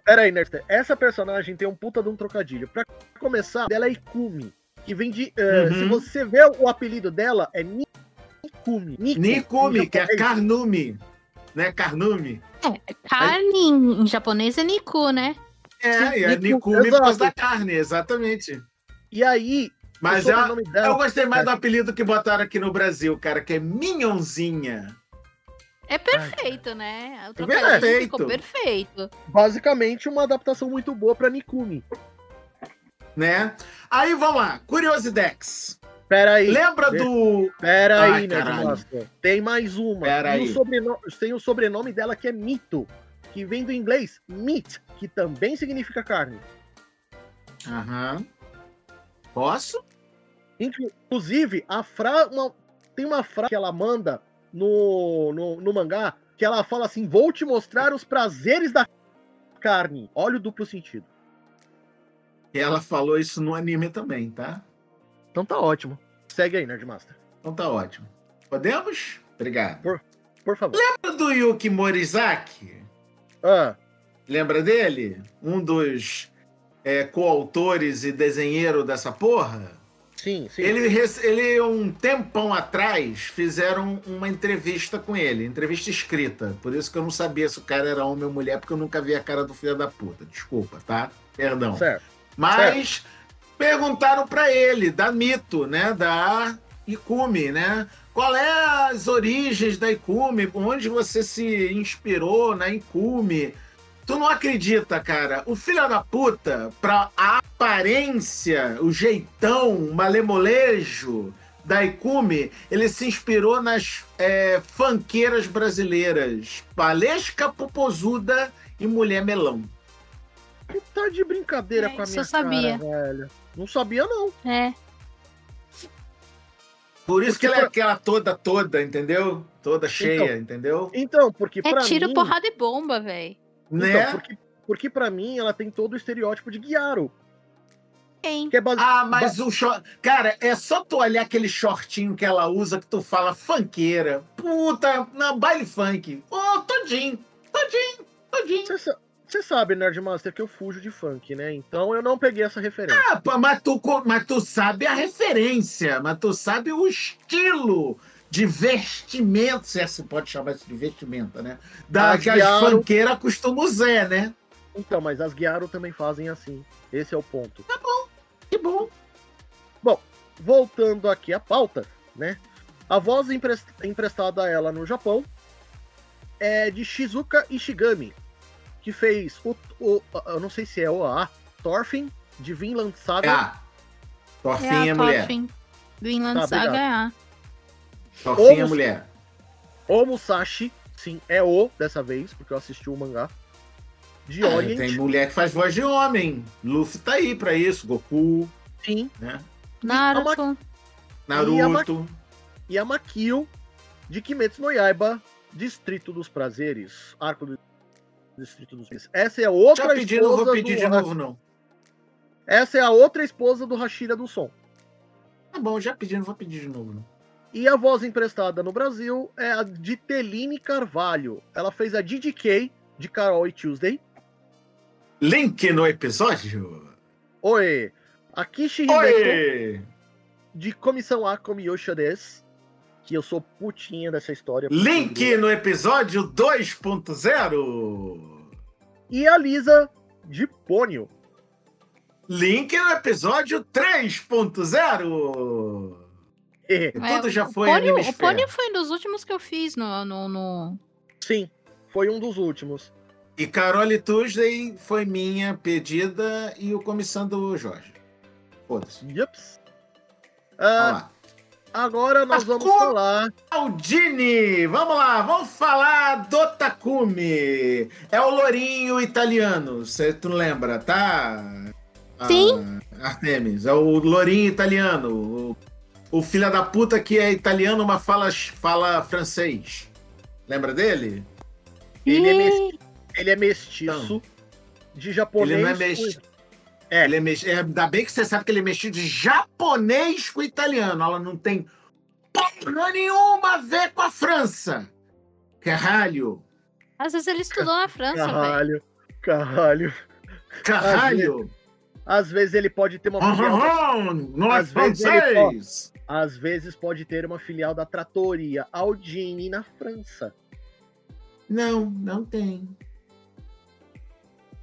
Pera aí, Nerster. Essa personagem tem um puta de um trocadilho. Pra começar, ela é Ikumi. Que vem de. eh, Uhum. Se você vê o apelido dela, é Nikumi. Niku, Nikumi, em que é japonês. Carnume. Né? Carnume. Carne em, japonês é Niku, né? É, e é Niku, Nikumi por causa da carne, exatamente. E aí, Mas é, sobrenome dela. eu gostei mais do apelido que botaram aqui no Brasil, cara, que é Minhonzinha. É perfeito, né? O Perfeito. trocadilho ficou perfeito. Basicamente, uma adaptação muito boa pra Nikumi. Né? Aí vamos lá, Curiosidex. Pera aí. Lembra do. Pera Ai, aí, né. Master? Tem mais uma. Pera o aí. sobreno- Tem o sobrenome dela que é Mito, que vem do inglês meat, que também significa carne. Aham. Posso? Inclusive, a fra... uma- tem uma frase que ela manda no, no, no mangá que ela fala assim: Vou te mostrar os prazeres da carne. Olha o duplo sentido. Ela falou isso no anime também, tá? Então tá ótimo. Segue aí, Nerdmaster. Então tá ótimo. Podemos? Obrigado. Por favor. Lembra do Yuki Morizaki? Ah, Lembra dele? Um dos é, coautores e desenheiro dessa porra? sim, sim. Ele, ele, um tempão atrás, fizeram uma entrevista com ele, entrevista escrita. Por isso que eu não sabia se o cara era homem ou mulher, porque eu nunca vi a cara do filho da puta. Desculpa, tá? Perdão. Certo. Mas perguntaram pra ele, da mito, né? Da Ikumi, né? Qual é as origens da Ikumi? Onde você se inspirou na Ikumi? Tu não acredita, cara? O filho da puta, pra a aparência, o jeitão, o malemolejo da Ikumi, ele se inspirou nas é, fanqueiras brasileiras. Palesca Popozuda e Mulher Melão. Tu tá de brincadeira É, com a minha eu sabia. cara, velho. Não sabia, não. É. Por isso Porque que ela é pra- aquela toda, toda, entendeu? Toda cheia, entendeu? Então, porque É pra tiro, mim... porrada e bomba, velho. Né? Então, porque, porque pra mim ela tem todo o estereótipo de Guiaro. Tem. Que é base... Ah, mas o short. Cara, é só tu olhar aquele shortinho que ela usa que tu fala funkeira. Puta, na baile funk. Ô, todinho, todinho, todinho. Você sa- você sabe, Nerdmaster, que eu fujo de funk, né? Então eu não peguei essa referência. Ah, mas, tu, mas tu sabe a referência, mas tu sabe o estilo de vestimento, se assim pode chamar isso de vestimenta, né? Da As que as funkeiras costumam usar, né? Então, mas as Guiaro também fazem assim. Esse é o ponto. Que bom. Voltando aqui à pauta, né? A voz empres- emprestada a ela no Japão é de Shizuka Ishigami, que fez o, o- eu não sei se é o A, Thorfinn de Vinland Saga. Ah, Torfinha é a mulher. Thorfinn. Vinland Tá, Saga é a. Torfinha Ou- mulher. O Musashi, sim, é o dessa vez, porque eu assisti o mangá. De Ah, Orient, tem mulher que faz voz de homem. Luffy tá aí pra isso. Goku, sim. né? Naruto. Naruto. E a Makio de Kimetsu no Yaiba, Distrito dos Prazeres. Arco do Distrito dos Prazeres. Essa é a outra Já pedi, não vou esposa pedir do de novo, não. Essa é a outra esposa do Hashira do Som. Tá bom, já pedi, não vou pedir de novo, não. E a voz emprestada no Brasil é a de Teline Carvalho. Ela fez a DDK de Carol e Tuesday. Link no episódio. Oi! A Kishi Hideko de Comissão A Komi Yosha des. que eu sou putinha dessa história. Link no episódio 2.0. E a Lisa de Pônio. Link no episódio 3.0. É, Tudo já o foi Pônio, Anime o Pônio foi um dos últimos que eu fiz no. no, no- Sim, foi um dos últimos. E Carole Tuesday foi minha pedida e o comissão do Jorge. Foda-se. Yups. Vamos lá. Agora nós vamos falar. Aldini, vamos lá, vamos falar do Takumi. É o lourinho italiano, você tu lembra, tá? Ah, Sim. Artemis, é o lourinho italiano. O, o filho da puta que é italiano, mas fala, fala francês. Lembra dele? Ele é, Ih, mes- ele é mestiço de japonês. Ele não é mestiço. É. Ele é mex... é, Ainda bem que você sabe que ele é mexido de japonês com italiano. Ela não tem porra nenhuma a ver com a França. Caralho. Às vezes ele estudou na França, velho. Caralho, caralho. Caralho. Às vezes ele pode ter uma filial. da- Aham, Não é Às vezes francês. Às vezes pode ter uma filial da Trattoria Aldini na França. Não, não tem.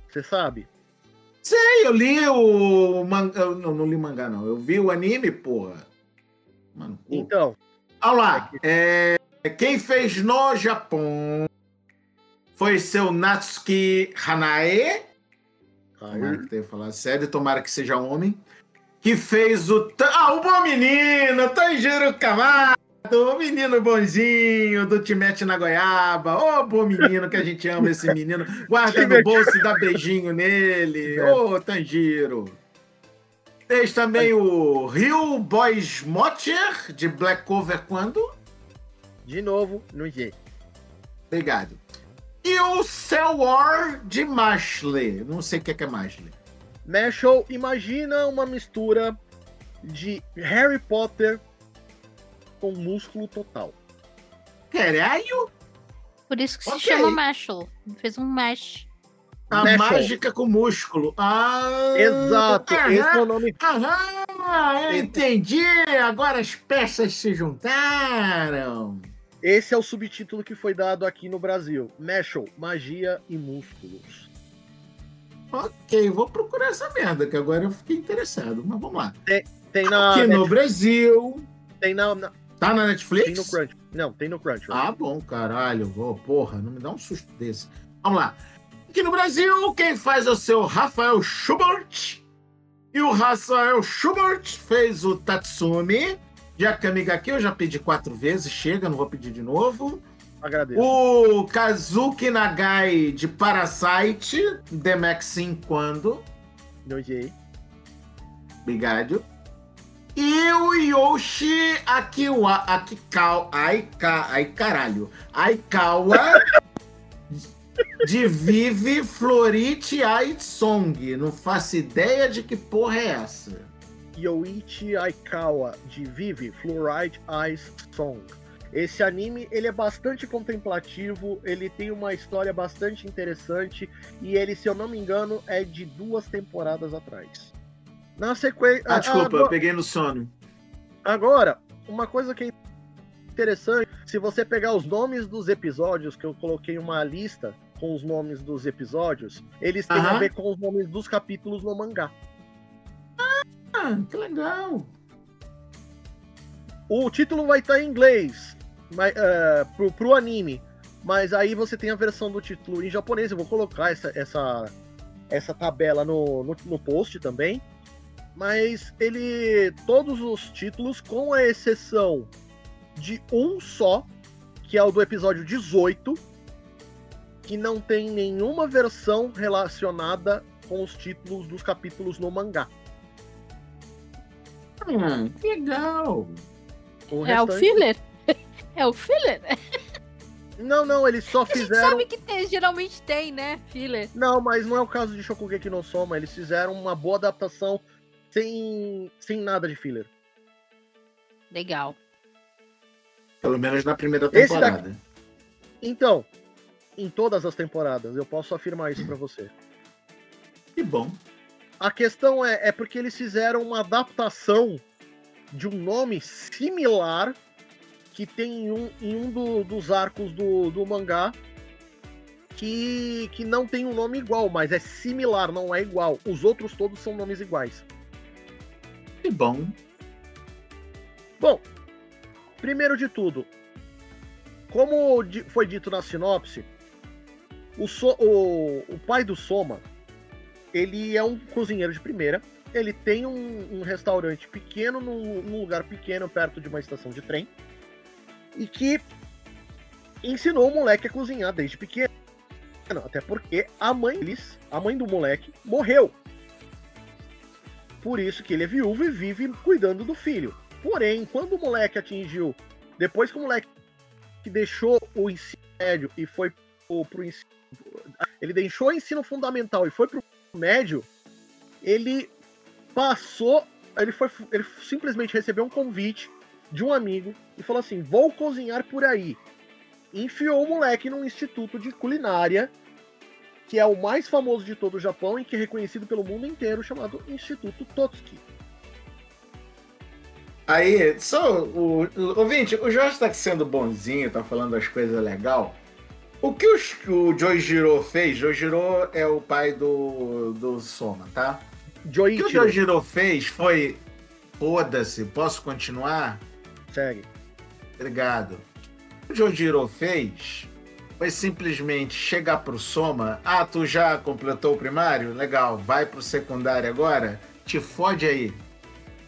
Você sabe? Sei, eu li o mangá. Não, não li mangá, não. Eu vi o anime, porra. Mano, cu. Então, Olha lá. é, quem fez no Japão foi seu Natsuki Hanae. Tomara que tenha falado sério, tomara que seja homem. Que fez o. Ah, o bom menino, Tanjiro Kamado, o menino bonzinho do Timete na Goiaba. Ô, bom menino que a gente ama esse menino. Guarda no bolso e dá beijinho nele. Ô, Tanjiro. Fez também o Rio Boys Motcher, de Black Cover quando? de novo, no G. Obrigado. E o Cell War de Mashley. Não sei o que é, que é Mashley. Mashal, imagina uma mistura de Harry Potter com músculo total. Caralho! Por isso que se chama Mashal. Fez um mash. A Mashal. mágica com músculo. Ah, Exato, aham, esse é o nome. aham, eu entendi. Agora as peças se juntaram. Esse é o subtítulo que foi dado aqui no Brasil. Mashal, magia e músculos. Ok, vou procurar essa merda, que agora eu fiquei interessado. Mas vamos lá. Tem na, Aqui no Brasil. tem na, na- Tá na tem Netflix? no Crunch. Não, tem no Crunch. Ah, bom, caralho. Vou, porra, não me dá um susto desse. Vamos lá. Aqui no Brasil, quem faz é o seu Rafael Schubert. E o Rafael Schubert fez o Tatsumi. De Akamigaki eu já pedi quatro vezes, chega, não vou pedir de novo. Agradeço. O Kazuki Nagai de Parasite, The Maxim quando. No G. Obrigado. E o Yoshi Akiwa, Akikawa, Aika, ai caralho, Aikawa de Vive Florite Ai Song. Não faço ideia de que porra é essa. Yoichi Aikawa, de Vive Fluoride Eyes Song. Esse anime, ele é bastante contemplativo, ele tem uma história bastante interessante e ele, se eu não me engano, é de duas temporadas atrás. Na sequência... Ah, desculpa, eu agora, peguei no sono. agora, uma coisa que é interessante, se você pegar os nomes dos episódios, que eu coloquei uma lista com os nomes dos episódios, eles têm a ver com os nomes dos capítulos no mangá. Ah, que legal. O título vai estar em inglês mas, é, pro, pro anime, mas aí você tem a versão do título em japonês. Eu vou colocar essa, essa, essa tabela no, no, no post também. Mas ele. Todos os títulos, com a exceção de um só, que é o do episódio 18, que não tem nenhuma versão relacionada com os títulos dos capítulos no mangá. Que legal. O É o restante- filler? É o filler? Não, não, eles só A gente fizeram. sabe que tem, geralmente tem, né? Filler. Não, mas não é o caso de Shokugeki no Soma. Eles fizeram uma boa adaptação sem, sem nada de filler. Legal. Pelo menos na primeira temporada. Então, em todas as temporadas, eu posso afirmar isso pra você. Que bom. A questão é, é porque eles fizeram uma adaptação de um nome similar que tem em um, em um do- dos arcos do, do mangá que, que não tem um nome igual, mas é similar, não é igual. Os outros todos são nomes iguais. Que bom. Bom, primeiro de tudo, como foi dito na sinopse, o, So- o- o pai do Soma, ele é um cozinheiro de primeira. Ele tem um, um restaurante pequeno, num, num lugar pequeno, perto de uma estação de trem. E que ensinou o moleque a cozinhar desde pequeno. Até porque a mãe a mãe do moleque, morreu. Por isso que ele é viúvo e vive cuidando do filho. Porém, quando o moleque atingiu. Depois que o moleque deixou o ensino médio e foi pro, pro ensino. Ele deixou o ensino fundamental e foi pro médio, ele passou. Ele, foi, ele simplesmente recebeu um convite de um amigo e falou assim: vou cozinhar por aí. Enfiou o moleque num instituto de culinária, que é o mais famoso de todo o Japão e que é reconhecido pelo mundo inteiro, chamado Instituto Totsuki. Aí, só o, o ouvinte, o Jorge tá sendo bonzinho, tá falando as coisas legal. O que os- o Joijiro fez, Joijiro é o pai do, do Soma, tá? O que o Joichiro, Joijiro fez foi. Foda-se, posso continuar? segue. Obrigado. O que o Joijiro fez foi simplesmente chegar pro Soma. Ah, tu já completou o primário? Legal, vai pro secundário agora? Te fode aí.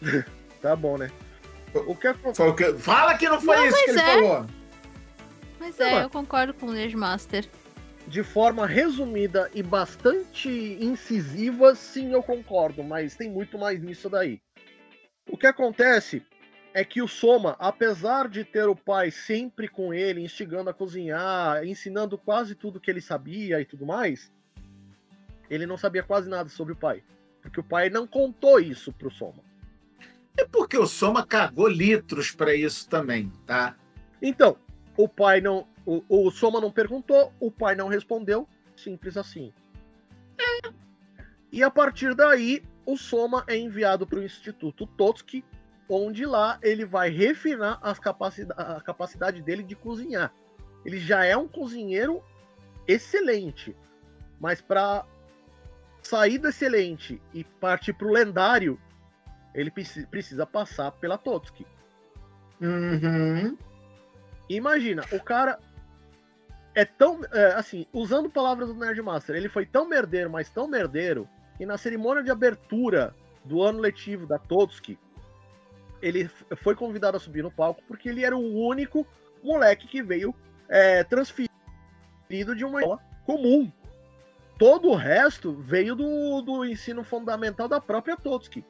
Tá bom, né? O que acontece? Foi o que... Fala que não foi Não, isso que mas ele é. falou. Mas Não, é, mas- eu concordo com o Nerdmaster. de forma resumida e bastante incisiva, sim, eu concordo, mas tem muito mais nisso daí. O que acontece é que o Soma, apesar de ter o pai sempre com ele, instigando a cozinhar, ensinando quase tudo que ele sabia e tudo mais, ele não sabia quase nada sobre o pai. Porque o pai não contou isso pro Soma. É porque o Soma cagou litros pra isso também, tá? Então, o pai não. O, o Soma não perguntou, o pai não respondeu. Simples assim. E a partir daí, o Soma é enviado para o Instituto Totsuki, onde lá ele vai refinar as capacida a capacidade dele de cozinhar. Ele já é um cozinheiro excelente, mas para sair do excelente e partir para o lendário, ele preci- precisa passar pela Totsuki. Uhum. Imagina, o cara é tão. é, assim, usando palavras do Nerdmaster, ele foi tão merdeiro, mas tão merdeiro, que na cerimônia de abertura do ano letivo da Totsuki, ele foi convidado a subir no palco porque ele era o único moleque que veio é, transferido de uma escola comum. Todo o resto veio do, do ensino fundamental da própria Totsuki.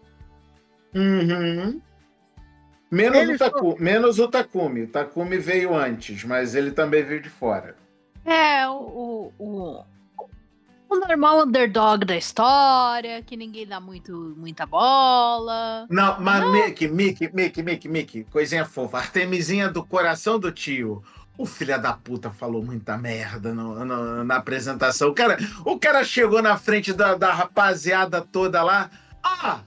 Uhum. Menos, Ele o Taku- menos o Takumi. O Takumi veio antes, mas ele também veio de fora. É, o, o, o, normal underdog da história, que ninguém dá muito, muita bola. Não, mas Mickey, Mickey, Mickey, Mickey, Mickey, coisinha fofa. Artemisinha do coração do tio. O filho da puta falou muita merda no- no- na apresentação. O cara, o cara chegou na frente da, da rapaziada toda lá. Ah,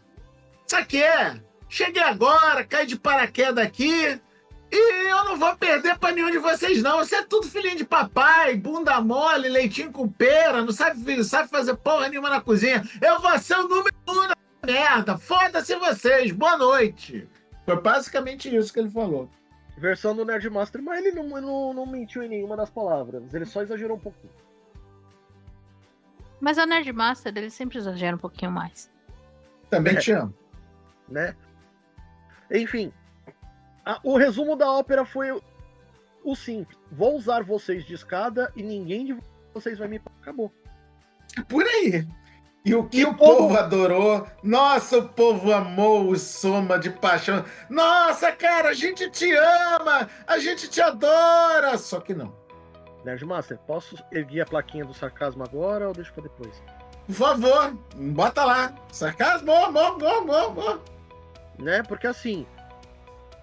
sabe o que é? Cheguei agora, caí de paraquedas aqui. E eu não vou perder pra nenhum de vocês, não. Você é tudo filhinho de papai, bunda mole, leitinho com pera, não sabe, sabe fazer porra nenhuma na cozinha. Eu vou ser o número um na merda. Foda-se vocês. Boa noite. Foi basicamente isso que ele falou. Versão do Nerdmaster, mas ele não, não, não mentiu em nenhuma das palavras. Ele só exagerou um pouquinho. Mas a Nerdmaster, ele sempre exagera um pouquinho mais. Também É. te amo. né? Enfim, a- o resumo da ópera foi o, o simples. Vou usar vocês de escada e ninguém de vocês vai me... Acabou. Por aí. E o que E o povo- povo adorou? Nossa, o povo amou o Soma de paixão. Nossa, cara, a gente te ama, a gente te adora. Só que não. Nerdmaster, posso erguer a plaquinha do sarcasmo agora ou deixa pra depois? Por favor, bota lá. Sarcasmo, amor, amor, amor, amor. Né? Porque assim,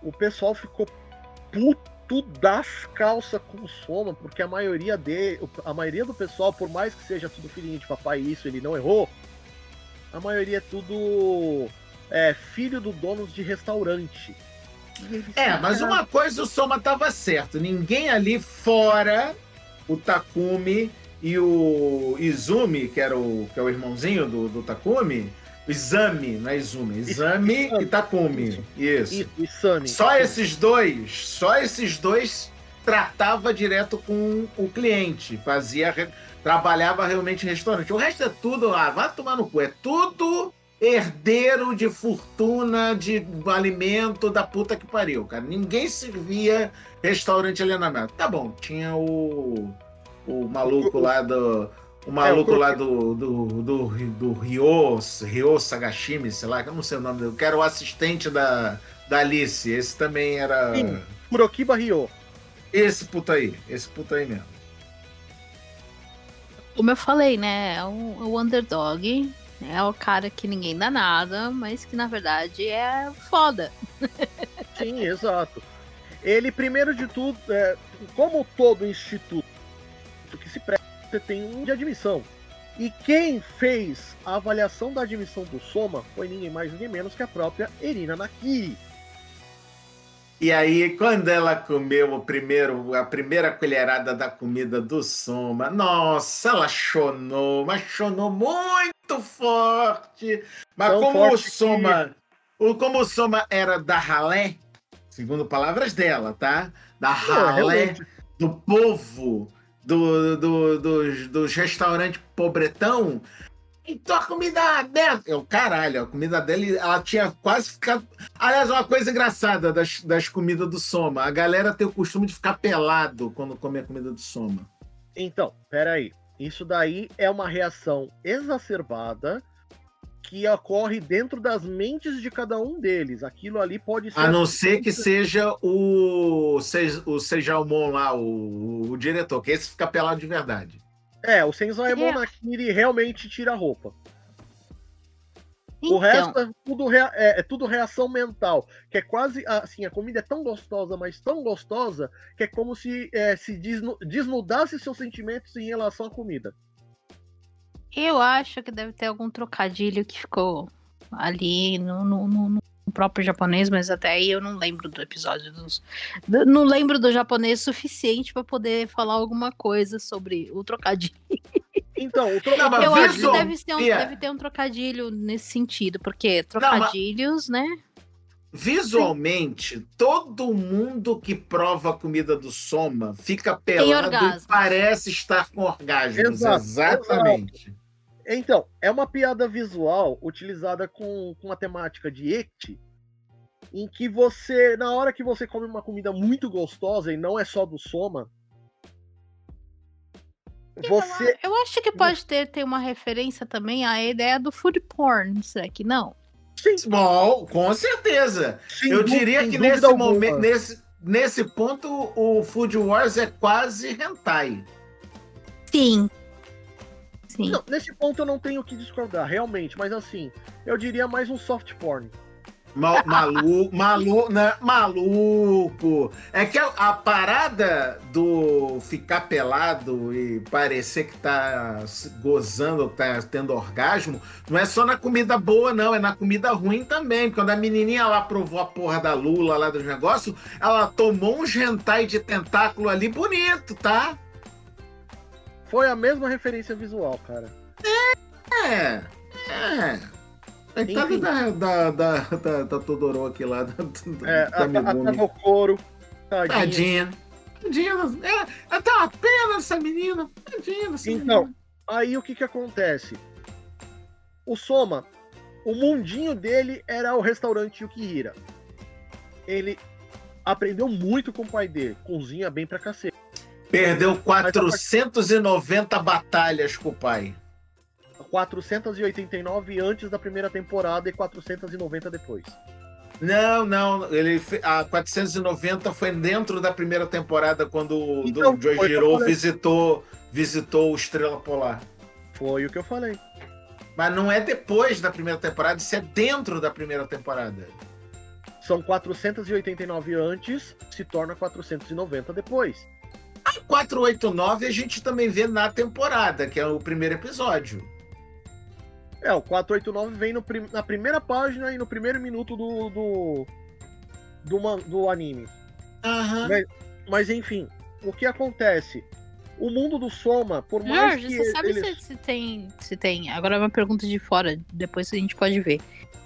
o pessoal ficou puto das calças com o Soma, porque a maioria de, a maioria do pessoal, por mais que seja tudo filhinho de papai e isso ele não errou, a maioria é tudo é, filho do dono de restaurante. É, mas uma coisa o Soma tava certo. Ninguém ali fora o Takumi e o Izumi, que era o, que é o irmãozinho do, do Takumi. Izami, não é Izumi. Izami. e Takumi. Isso. Só esses dois, só esses dois tratava direto com o cliente, fazia, trabalhava realmente em restaurante. O resto é tudo, ah, vai tomar no cu, é tudo herdeiro de fortuna de alimento da puta que pariu, cara. Ninguém servia restaurante ali na mesa. Tá bom, tinha o o maluco lá do o maluco É, o lá do, do, do, do Ryo, Ryo Sagashimi, sei lá, que eu não sei o nome dele, que era o assistente da, da Alice. Esse também era. Sim. Kurokiba Ryo. Esse puta aí, esse puta aí mesmo. Como eu falei, né? É o, é o underdog. É o cara que ninguém dá nada, mas que na verdade é foda. Sim, exato. Ele, primeiro de tudo, é, como todo instituto que se presta, você tem um de admissão. E quem fez a avaliação da admissão do Soma foi ninguém mais, ninguém menos que a própria Erina Nakiri. E aí, quando ela comeu o primeiro, a primeira colherada da comida do Soma, nossa, ela chonou, mas chonou muito forte. Mas Tão como o forte que- Soma, o, como o Soma era da ralé, segundo palavras dela, tá? Da ralé, realmente. do povo, do, do- dos, dos restaurantes pobretão, então a comida dela. Eu, caralho, a comida dele, ela tinha quase ficado. Aliás, uma coisa engraçada das, das comidas do Soma: a galera tem o costume de ficar pelado quando come a comida do Soma. Então, peraí. Isso daí é uma reação exacerbada que ocorre dentro das mentes de cada um deles. Aquilo ali pode ser. A não ser que seja o, Se- o Sejalmon lá, o, o diretor, que esse fica pelado de verdade. É, o Senzaemon É. Nakiri realmente tira a roupa. Então, O resto é tudo, rea- é, é tudo reação mental. Que é quase assim, a comida é tão gostosa, mas tão gostosa, que é como se é, se desnu- desnudasse seus sentimentos em relação à comida. Eu acho que deve ter algum trocadilho que ficou ali no, no- no- no próprio japonês, mas até aí eu não lembro do episódio dos. do- não lembro do japonês suficiente pra poder falar alguma coisa sobre o trocadilho. Então, o tro... Não, mas eu acho que deve ter, um, Yeah. deve ter um trocadilho nesse sentido, porque trocadilhos, né? Visualmente, todo mundo que prova a comida do Soma fica pelado e parece estar com orgasmos. Exato, Exatamente. Então, é uma piada visual utilizada com, com a temática de ecti, em que você, na hora que você come uma comida muito gostosa, e não é só do Soma, você. Eu acho que pode ter, ter uma referência também à ideia do food porn, será que não? Bom, com certeza. sem Eu diria que nesse alguma. momento, nesse, nesse ponto, o Food Wars é quase hentai. Sim. Sim. Não, nesse ponto eu não tenho o que discordar, realmente, mas assim, eu diria mais um soft porn. Ma- Maluco, maluco, né? maluco. É que a, a parada do ficar pelado e parecer que tá gozando, tá tendo orgasmo, não é só na comida boa, não, é na comida ruim também. Quando a menininha lá provou a porra da Lula lá dos negócios, ela tomou um gentai de tentáculo ali bonito, tá? Foi a mesma referência visual, cara. É, é. Coitada Enfim. da, da, da, da, da Todoroki lá, da, da, É, da a, a, a Megumi. Tavokoro, tadinha. Tadinha. Tadinha. É, até uma pena essa menina. Tadinha dessa Então, menina. aí o que que acontece? O Soma, o mundinho dele era o restaurante Yukihira. Ele aprendeu muito com o pai dele, cozinha bem pra cacete. Perdeu 490 batalhas com o pai. 489 antes da primeira temporada e 490 depois. Não, não. Ele, a 490 foi dentro da primeira temporada, quando o Então, Joe o eu Giro visitou, visitou o Estrela Polar. Foi o que eu falei. Mas não é depois da primeira temporada, isso é dentro da primeira temporada. São 489 antes, se torna 490 depois. A 489 a gente também vê na temporada, que é o primeiro episódio. É, o 489 vem no prim- na primeira página e no primeiro minuto do, do, do, do anime. Aham. Mas, mas, enfim, o que acontece? O mundo do Soma, por mais Jorge, que você sabe ele... se, se tem. Se tem. Agora é uma pergunta de fora, depois a gente pode ver.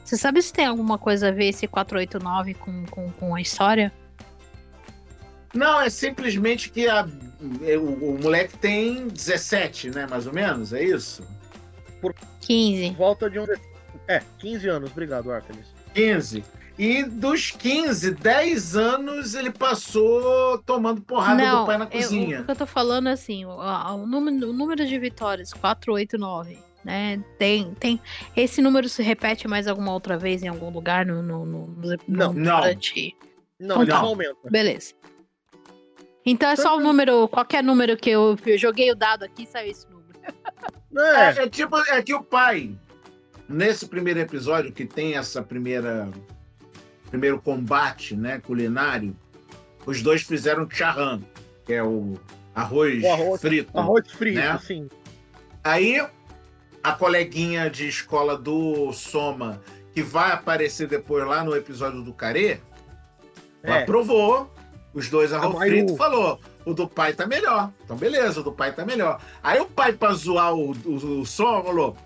Você sabe se tem alguma coisa a ver esse 489 com, com, com a história? Não, é simplesmente que a- o, o moleque tem 17, né? Mais ou menos, é isso? 15. Volta de um. É, 15 anos, obrigado, Artemis. 15. E dos 15, 10 anos ele passou tomando porrada Não, do pai na eu- cozinha. o que eu tô falando é assim, o, o número, o número de vitórias, 489, né? Tem, tem. Esse número se repete mais alguma outra vez em algum lugar no. no, no, no- Não. Não. Não, Então. só aumenta. Beleza. Então é só o número, qualquer número que eu, eu joguei o dado aqui, saiu esse número. É, É, é tipo, é que o pai, nesse primeiro episódio, que tem essa primeira. Primeiro combate, né, culinário, os dois fizeram charran, que é o arroz, O arroz- frito. arroz frito, Né? sim. Aí a coleguinha de escola do Soma, que vai aparecer depois lá no episódio do Carê, É. aprovou os dois arroz Mas frito o- falou: o do pai tá melhor. Então, beleza, o do pai tá melhor. Aí o pai, pra zoar o, o, o Soma, falou: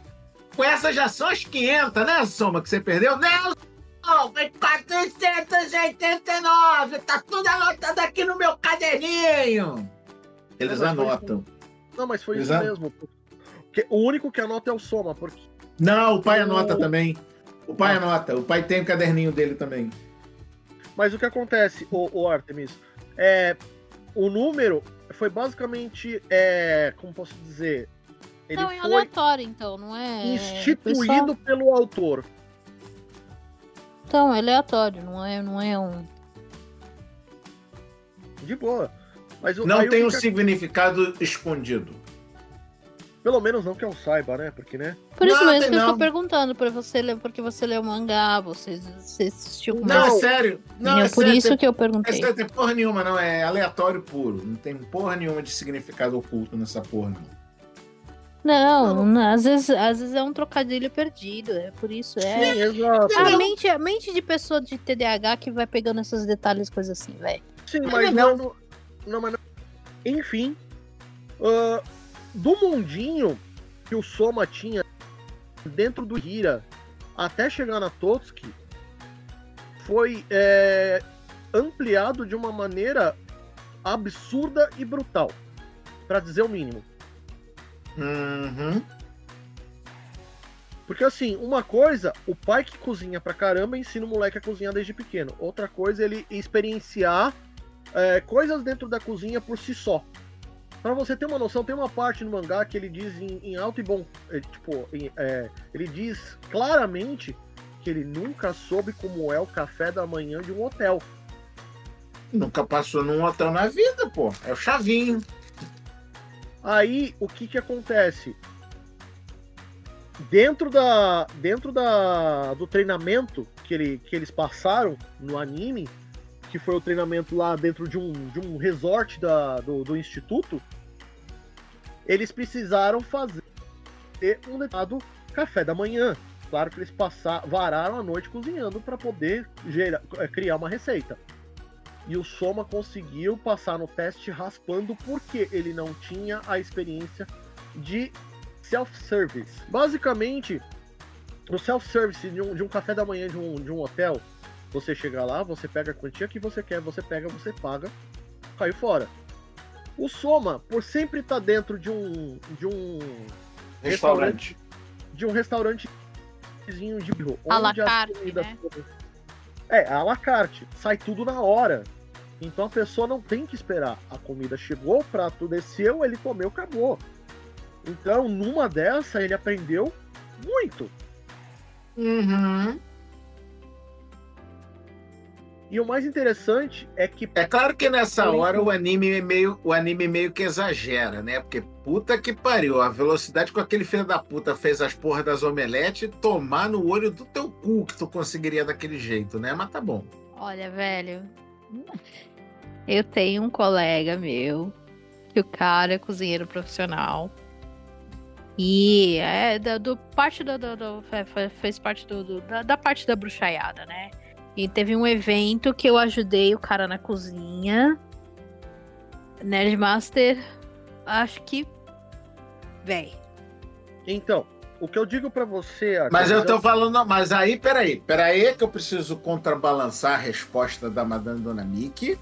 com essas já são as 500, né, Soma, que você perdeu? Não, foi 489, tá tudo anotado aqui no meu caderninho. Eles Não, mas foi anotam. Não, mas foi isso Exato. mesmo. Porque o único que anota é o Soma, porque Não, o pai anota também. O pai Ah. anota. O pai tem o caderninho dele também. Mas o que acontece, o, o Artemis, é o número foi basicamente, é, como posso dizer, ele não, é foi aleatório, então, não é. instituído pelo autor. Então, é aleatório, não é, não é um. De boa. Mas o- Não tem um que- significado escondido. Pelo menos não que eu saiba, né? Porque, né? Por isso Não, mesmo que eu não. tô perguntando, por você ler, porque você leu mangá, você, você assistiu com Não, é sério. Não, é por sério. isso tem, que eu é perguntei. sério, tem porra nenhuma, não. É aleatório puro. Não tem porra nenhuma de significado oculto nessa porra, não. Não, não, às, vezes, às vezes é um trocadilho perdido, é por isso. É, Sim, exato. a mente, a mente de pessoa de TDAH que vai pegando esses detalhes, coisas assim, velho. Sim, Mas não. não. Não, mas não. Enfim, ah, do mundinho que o Soma tinha dentro do Hira até chegar na Totsuki foi é, ampliado de uma maneira absurda e brutal, Pra dizer o mínimo. Uhum. Porque assim, uma coisa, o pai que cozinha pra caramba ensina o moleque a cozinhar desde pequeno. Outra coisa, ele experienciar é, coisas dentro da cozinha por si só. Pra você ter uma noção, tem uma parte no mangá que ele diz em, em alto e bom. é, tipo, em- é, ele diz claramente que ele nunca soube como é o café da manhã de um hotel. Nunca passou num hotel na vida, pô. É o chavinho. Aí, o que que acontece? Dentro da dentro da do treinamento que, ele, que eles passaram no anime, que foi o treinamento lá dentro de um, de um resort da, do, do instituto, eles precisaram fazer um determinado café da manhã. Claro que eles passaram, vararam a noite cozinhando para poder gera- eh, criar uma receita. E o Soma conseguiu passar no teste raspando porque ele não tinha a experiência de self-service. Basicamente, o self-service de um, de um café da manhã de um, de um hotel, você chega lá, você pega a quantia que você quer, você pega, você paga, cai fora. O Soma, por sempre estar dentro de um de um Restaurante. de um restaurantezinho de birro, À la as carte, comidas né? todas- É, à la carte, sai tudo na hora. Então a pessoa não tem que esperar. A comida chegou, o prato desceu, ele comeu, acabou. Então, numa dessa, ele aprendeu muito. Uhum. E o mais interessante é que É claro que nessa hora o anime é meio, o anime meio que exagera, né? Porque puta que pariu, a velocidade com aquele filho da puta fez as porras das omeletes tomar no olho do teu cu que tu conseguiria daquele jeito, né? Mas tá bom. Olha, velho. Eu tenho um colega meu que o cara é cozinheiro profissional. E é da, do parte do, do- do- fe- fe- fez parte do, do- da, da parte da bruxaiada, né? E teve um evento que eu ajudei o cara na cozinha. Nerdmaster, acho que. Véi. Então, o que eu digo pra você. Mas eu é- tô falando, mas aí, peraí, peraí que eu preciso contrabalançar a resposta da Madame Dona Miki,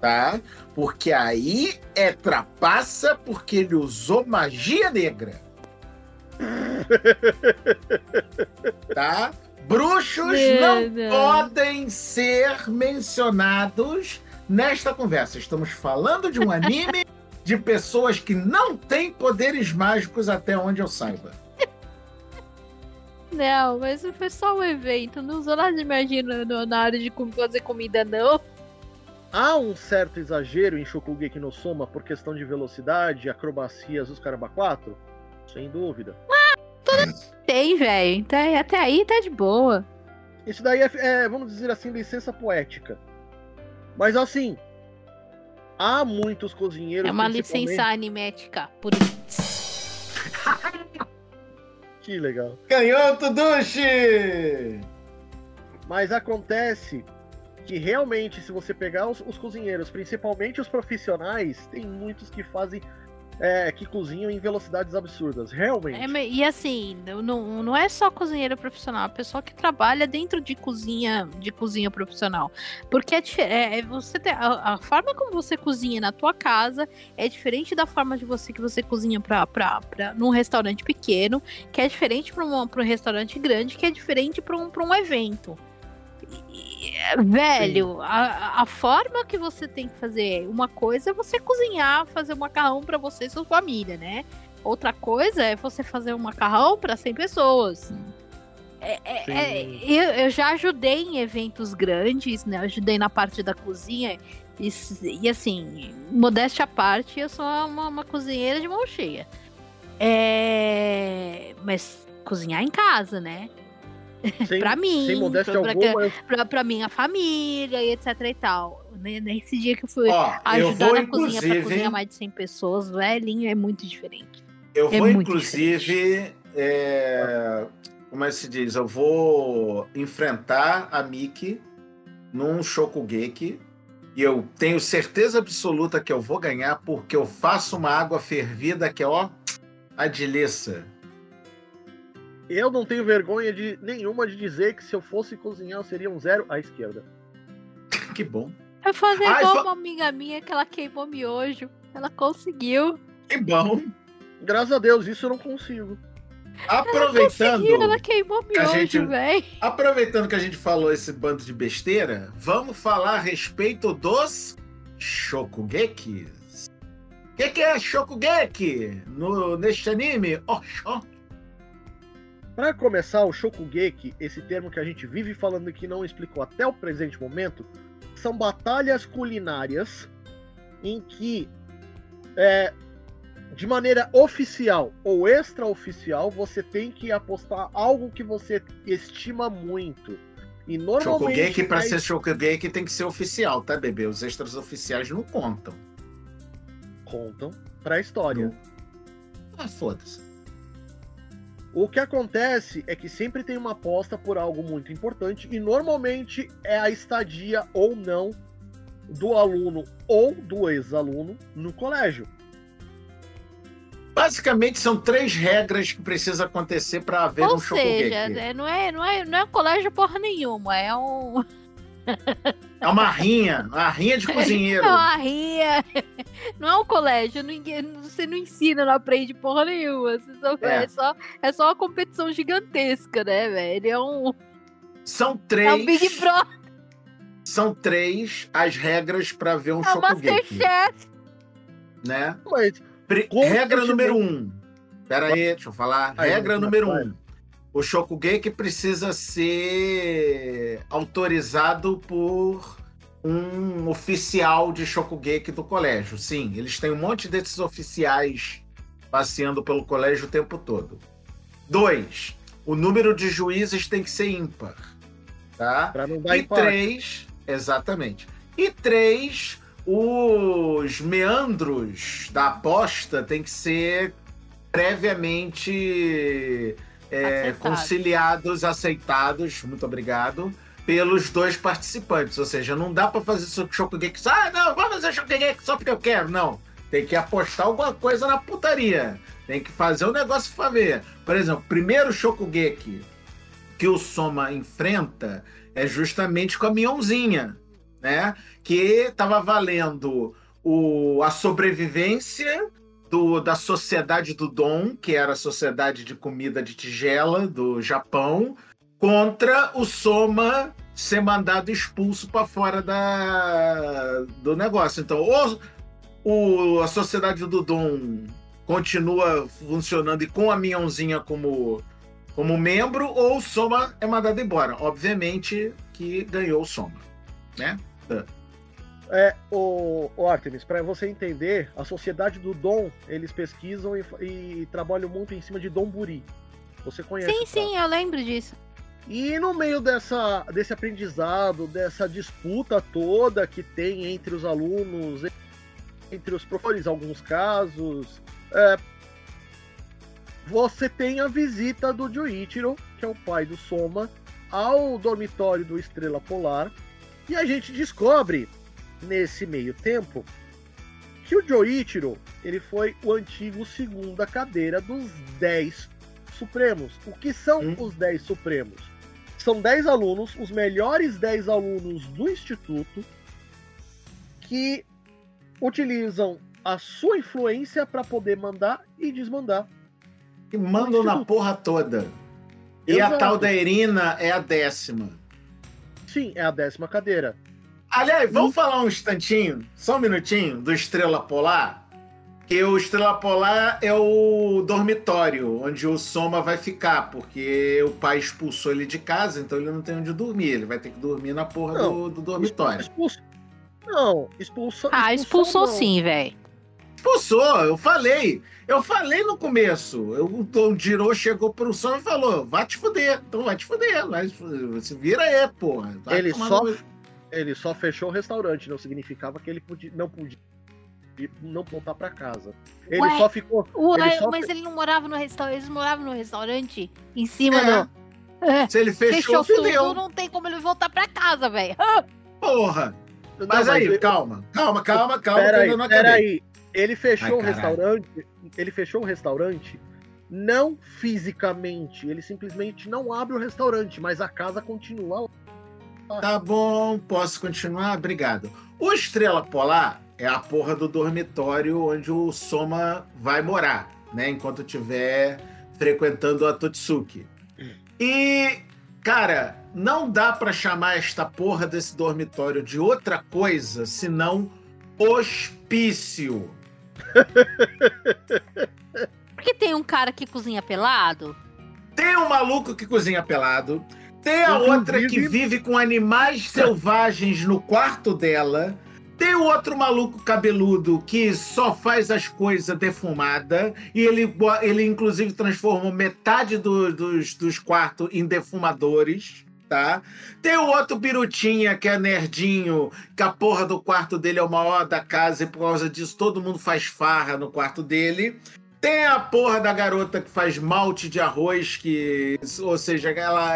tá? Porque aí é trapaça porque ele usou magia negra. tá? Bruxos Meu não Deus. podem ser mencionados nesta conversa. Estamos falando de um anime de pessoas que não têm poderes mágicos até onde eu saiba. Não, mas foi só um evento. Não usou nada de magia na área de fazer comida, não. Há um certo exagero em Shokugeki no Soma por questão de velocidade, acrobacias, os caramba 4? Sem dúvida. Tem, velho. Então, até aí tá de boa. Isso daí é, é, vamos dizer assim, licença poética. Mas assim, há muitos cozinheiros. É uma licença animética. Por Que legal. Canhoto Dushi! Mas acontece que realmente, se você pegar os, os cozinheiros, principalmente os profissionais, tem muitos que fazem. É, que cozinham em velocidades absurdas. Realmente. É, e assim, não- não, é só cozinheiro profissional, é pessoa que trabalha dentro de cozinha, de cozinha profissional. Porque é, é- é você tem- a, a forma como você cozinha na tua casa é diferente da forma de você que você cozinha pra, pra, pra, num restaurante pequeno, que é diferente para um, um restaurante grande, que é diferente para um, um evento. É, velho, a, a forma que você tem que fazer uma coisa é você cozinhar, fazer um macarrão pra você e sua família, né? Outra coisa é você fazer um macarrão para 100 pessoas. É- é- é, eu, eu já ajudei em eventos grandes, né? Eu ajudei na parte da cozinha. E, e assim, modéstia à parte, eu sou uma, uma cozinheira de mão cheia. É, mas cozinhar em casa, né? Sem, pra mim, sem modéstia pra, alguma, eu- pra, pra minha família e etc e tal. Ne- Nesse dia que eu fui Ó, eu ajudar vou na cozinha pra cozinhar mais de 100 pessoas, velhinho, é muito diferente. Eu É vou, muito inclusive, é, como é que se diz? Eu vou enfrentar a Miki num Shokugeki e eu tenho certeza absoluta que eu vou ganhar porque eu faço uma água fervida que é, ó, a delícia. Eu não tenho vergonha de nenhuma de dizer que se eu fosse cozinhar eu seria um zero à esquerda. Que bom. Eu fazer Ai, igual fa- uma amiga minha que ela queimou miojo. Ela conseguiu. Que bom. Graças a Deus, isso eu não consigo. Aproveitando, Conseguiu, ela queimou que a miojo, gente- velho. aproveitando que a gente falou esse bando de besteira, vamos falar a respeito dos Shokugekis. O que, que é Shokugeki no, neste anime? Oh, Pra começar, o Shokugeki, esse termo que a gente vive falando que não explicou até o presente momento, são batalhas culinárias em que, é, de maneira oficial ou extraoficial, você tem que apostar algo que você estima muito. E normalmente. Shokugeki, pra é ser Shokugeki, tem que ser oficial, tá, bebê? Os extras oficiais não contam. contam pra história. Ah, foda-se. O que acontece é que sempre tem uma aposta por algo muito importante e normalmente é a estadia ou não do aluno ou do ex-aluno no colégio. Basicamente, são três regras que precisam acontecer para haver Ou um seja, é, não, é, não, é, não é colégio porra nenhuma, é um. É uma rinha, uma rinha de cozinheiro. É uma ria. Não é um colégio, ninguém, você não ensina, não aprende porra nenhuma. Você só- É. é. só, é só uma competição gigantesca, né, velho? É um, São é um três. Big Brother, São três as regras para ver um é Shokugeki. Masterchef. Né? Mas regra número um. Pera aí, deixa eu falar. Regra número um. O Shokugeki precisa ser autorizado por um oficial de Shokugeki do colégio. Sim, eles têm um monte desses oficiais passeando pelo colégio o tempo todo. Dois, o número de juízes tem que ser ímpar. Tá? pra não dar E três, exatamente. E três, os meandros da aposta tem que ser previamente é, conciliados, aceitados, muito obrigado, pelos dois participantes. Ou seja, não dá pra fazer Shokugeki. Ah, não, vamos fazer Shokugeki só porque eu quero. Não. Tem que apostar alguma coisa na putaria. Tem que fazer o negócio pra ver. Por exemplo, primeiro Shokugeki que o Soma enfrenta é justamente com a Mionzinha, né? Que tava valendo o, a sobrevivência do, da sociedade do Dom, que era a sociedade de comida de tigela do Japão, contra o Soma ser mandado expulso para fora da, do negócio. Então, ou o, a sociedade do Dom continua funcionando e com a Mionzinha como, como membro, ou o Soma é mandado embora. Obviamente que ganhou o Soma, né? É, o, o Artemis, para você entender, a sociedade do Dom, eles pesquisam e, e trabalham muito em cima de Dom Buri. Você conhece? Sim, sim, eu lembro disso. E no meio dessa, desse aprendizado, dessa disputa toda que tem entre os alunos, entre os professores, em alguns casos, é, você tem a visita do Joichiro, que é o pai do Soma, ao dormitório do Estrela Polar, e a gente descobre, nesse meio tempo, que o Joichiro, ele foi o antigo segunda cadeira dos 10 Supremos. O que são Hum. os 10 Supremos? São 10 alunos, os melhores 10 alunos do Instituto, que utilizam a sua influência para poder mandar e desmandar. E mandam na porra toda. E a tal da Irina é a décima. Sim, é a décima cadeira. Aliás, vamos falar um instantinho, só um minutinho, do Estrela Polar? Que o Estrela Polar é o dormitório onde o Soma vai ficar, porque o pai expulsou ele de casa, então ele não tem onde dormir. Ele vai ter que dormir na porra Não, do, do dormitório. Expulso. Não, expulsou. Ah, expulsou não. sim, velho. Expulsou, eu falei. Eu falei no começo. Eu, o Jiro chegou pro Soma e falou: vai te fuder. Então vai te fuder. Vai, se vira aí, porra. Vai Ele só- no- Ele só fechou o restaurante, não significava que ele podia, não podia não voltar para casa. Ele Ué, só ficou. Ué, ele só mas ele não morava no restaurante. Eles moravam no restaurante em cima É. do. É, Se ele fechou, fechou tudo, fudeu. não tem como ele voltar pra casa, velho. Porra. Não, Mas aí, ele- calma, calma, calma, calma, eu Peraí, peraí. Ele fechou Ai, o restaurante. Ele fechou o restaurante não fisicamente. Ele simplesmente não abre o restaurante, mas a casa continua lá. Tá bom, posso continuar? Obrigado. O Estrela Polar é a porra do dormitório onde o Soma vai morar, né? Enquanto estiver frequentando a Totsuki. E, cara, não dá pra chamar esta porra desse dormitório de outra coisa senão hospício. Porque tem um cara que cozinha pelado? Tem um maluco que cozinha pelado. Tem a Inclusive- outra que vive com animais selvagens no quarto dela. Tem o outro maluco cabeludo que só faz as coisas defumada. E ele, ele inclusive, transforma metade do- dos, dos quartos em defumadores. Tá? Tem o outro birutinha que é nerdinho, que a porra do quarto dele é o maior da casa e por causa disso todo mundo faz farra no quarto dele. Tem a porra da garota que faz malte de arroz, que, ou seja, ela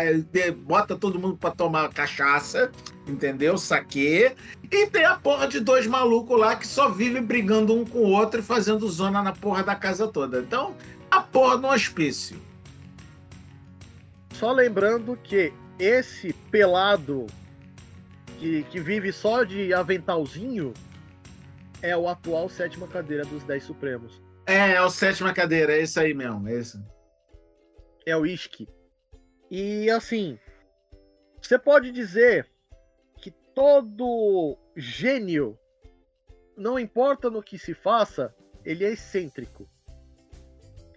bota todo mundo pra tomar cachaça, entendeu? Saque. E tem a porra de dois malucos lá que só vivem brigando um com o outro e fazendo zona na porra da casa toda. Então, a porra do hospício. Só lembrando que esse pelado que, que vive só de aventalzinho é o atual sétima cadeira dos 10 Supremos. É, é o sétima cadeira, é isso aí mesmo. É isso. É o Ishki. E assim, você pode dizer que todo gênio, não importa no que se faça, ele é excêntrico.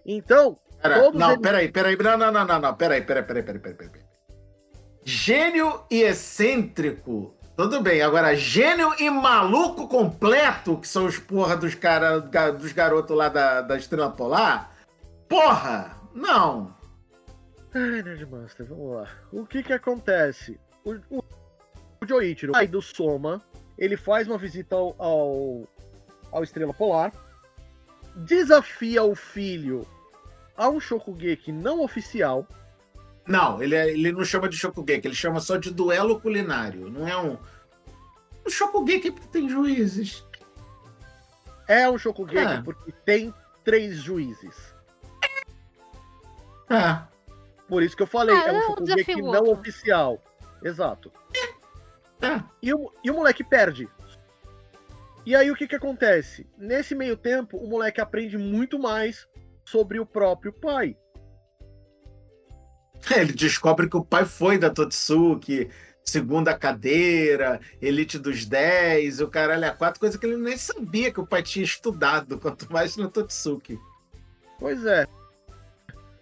Então, Pera, Todos não, eles- peraí, peraí, não, não, não, não, não, peraí, peraí, peraí, peraí, peraí, peraí. Gênio e excêntrico, tudo bem. Agora, gênio e maluco completo, que são os porra dos cara, dos garotos lá da, da Estrela Polar, porra, não. Ai, Nerdmaster, vamos lá. O que que acontece? O, o, o Joichiro, pai do Soma, ele faz uma visita ao, ao, ao Estrela Polar, desafia o filho a um Shokugeki não oficial, Não, ele, é- ele não chama de Shokugeki, ele chama só de duelo culinário. Não é um. O Shokugeki porque tem juízes. É um Shokugeki É. porque tem três juízes. É. Por isso que eu falei, Ah, é um é um Shokugeki não outro. oficial. Exato. É. E o, e o moleque perde. E aí o que que acontece? Nesse meio tempo, o moleque aprende muito mais sobre o próprio pai. Ele descobre que o pai foi da Totsuki, segunda cadeira, elite dos 10, o caralho é quatro, coisa que ele nem sabia que o pai tinha estudado, quanto mais no Totsuki. Pois é.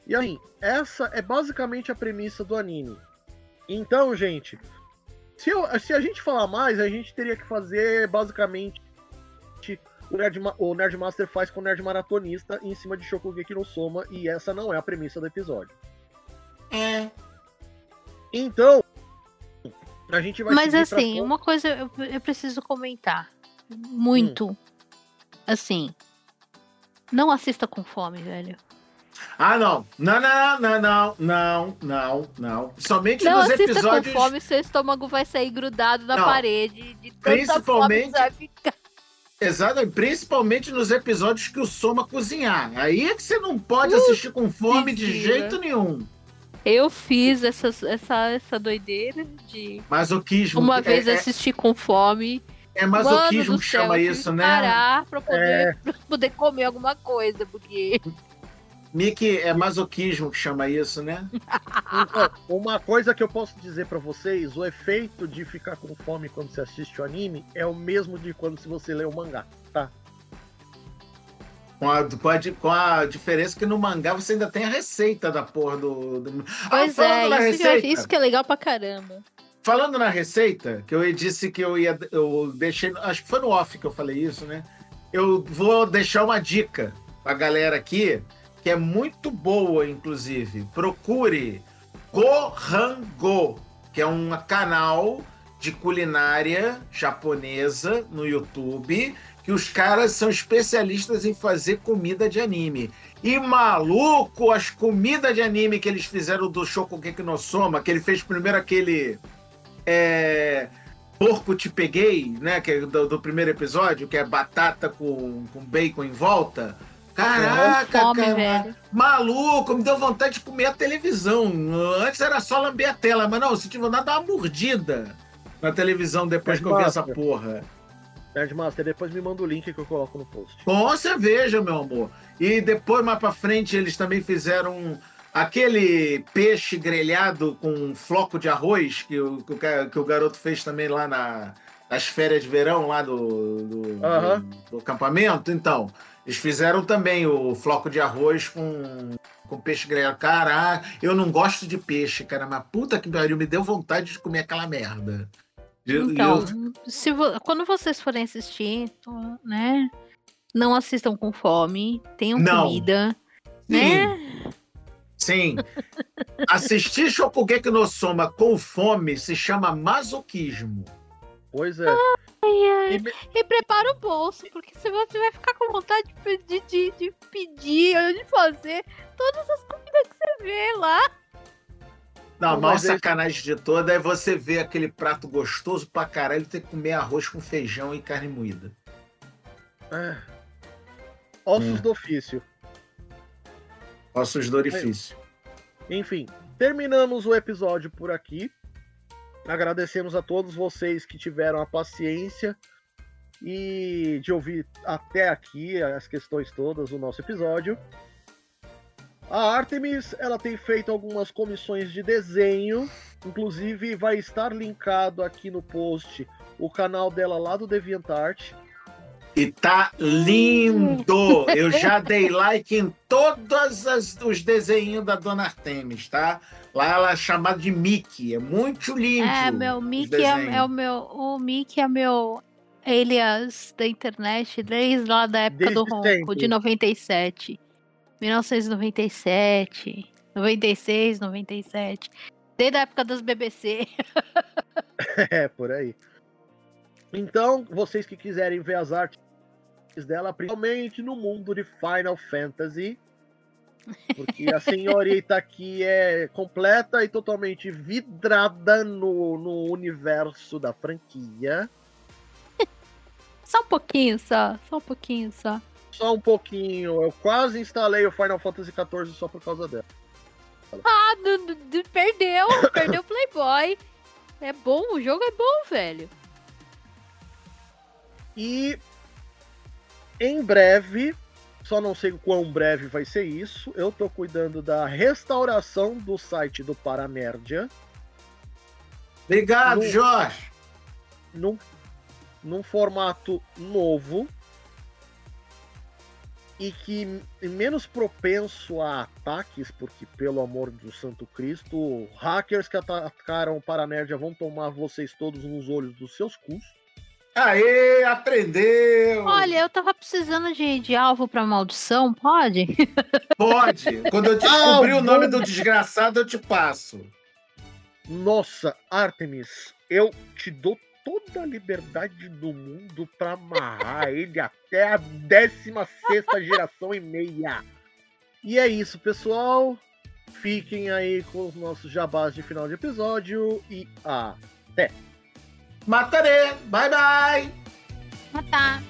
E aí, essa é basicamente a premissa do anime. Então, gente, se, eu- se a gente falar mais, a gente teria que fazer basicamente o Nerd, o Nerd Master faz com o Nerd Maratonista em cima de Shokugeki no Soma, e essa não é a premissa do episódio. É. Então, a gente vai Mas assim, uma coisa eu, eu preciso comentar. Muito. Hum. Assim. Não assista com fome, velho. Ah, não. Não, não, não, não, não, não, não. Somente Não nos episódios. com fome, seu estômago vai sair grudado na Não. parede. De Principalmente- vai ficar. Exato, principalmente nos episódios que o Soma cozinhar. Aí é que você não Uh, pode assistir com fome de jeito nenhum. Eu fiz essa, essa, essa doideira de Masoquismo. uma é, vez é, assistir com fome. é masoquismo que céu, chama isso, né? Parar pra poder, É. pra poder comer alguma coisa, porque. Mickey, é masoquismo que chama isso, né? Então, uma coisa que eu posso dizer pra vocês, o efeito de ficar com fome quando você assiste o anime é o mesmo de quando se você lê o mangá, tá? Com a, com, a, com a diferença que no mangá você ainda tem a receita da porra do. do... Pois ah, é, falando na isso, que eu- receita. isso que é legal pra caramba. Falando na receita, que eu disse que eu ia. Eu deixei. Acho que foi no off que eu falei isso, né? Eu vou deixar uma dica pra galera aqui, que é muito boa, inclusive. Procure Gohango, que é um canal de culinária japonesa no YouTube, que os caras são especialistas em fazer comida de anime. E maluco, as comidas de anime que eles fizeram do Shokugeki no Soma, que ele fez primeiro aquele é, Porco Te Peguei, né? Que é do, do primeiro episódio, que é batata com, com bacon em volta. Caraca, Fome, cara. velho. Maluco, me deu vontade de comer a televisão. Antes era só lamber a tela, mas não, se tiver nada, dar uma mordida na televisão depois que eu vi essa porra. Nerdmaster, depois me manda o link que eu coloco no post. Com cerveja, meu amor. E depois, mais pra frente, eles também fizeram aquele peixe grelhado com um floco de arroz que o, que o garoto fez também lá na, nas férias de verão lá do, do, Aham. do- do acampamento. Então, eles fizeram também o floco de arroz com, com peixe grelhado. Caraca, eu não gosto de peixe, cara, mas puta que pariu, me deu vontade de comer aquela merda. Eu- Então, eu- se vo- quando vocês forem assistir, né? Não assistam com fome, tenham Não. comida, Sim. né? Sim. Assistir Shokugeki no Soma com fome se chama masoquismo. Pois é. Ai, ai. E me- E prepara o bolso, porque se você vai ficar com vontade de pedir, de, de pedir ou de fazer todas as comidas que você vê lá. Não, a maior esse- sacanagem de toda é você ver aquele prato gostoso pra caralho ter que comer arroz com feijão e carne moída. É. Ossos Hum. do ofício. Ossos do orifício. Enfim, terminamos o episódio por aqui. Agradecemos a todos vocês que tiveram a paciência e de ouvir até aqui as questões todas do nosso episódio. A Artemis, ela tem feito algumas comissões de desenho, inclusive vai estar linkado aqui no post o canal dela lá do DeviantArt. E tá lindo! Eu já dei like em todos as- os desenhos da Dona Artemis, tá? Lá ela é chamada de Mickey. É muito lindo. É, meu Mickey é, é o meu. O Mickey é meu alias da internet desde lá da época do Desde Ronco, sempre. de 97. 1997, 96, 97. Desde a época das BBC. É, por aí. Então, vocês que quiserem ver as artes dela, principalmente no mundo de Final Fantasy, Porque a senhorita aqui é completa e totalmente vidrada no, no universo da franquia. Só um pouquinho só, só um pouquinho só. Só um pouquinho, eu quase instalei o Final Fantasy XIV só por causa dela. Ah, du- du- perdeu, perdeu o Playboy. É bom, o jogo é bom, velho. E em breve, só não sei o quão breve vai ser isso, eu tô cuidando da restauração do site do Paramerdia Obrigado, No- Jorge. num, num formato novo e que é menos propenso a ataques, porque pelo amor do Santo Cristo, hackers que atacaram o Paramerdia vão tomar vocês todos nos olhos dos seus cus. Aê, aprendeu! Olha, eu tava precisando de, de alvo pra maldição, pode? Pode. Quando eu descobrir o nome do desgraçado, eu te passo. Nossa, Artemis, eu te dou toda a liberdade do mundo pra amarrar ele até a 16 geração e meia. E é isso, pessoal. Fiquem aí com os nossos jabás de final de episódio e até. Mataré. Bye, bye. Matar.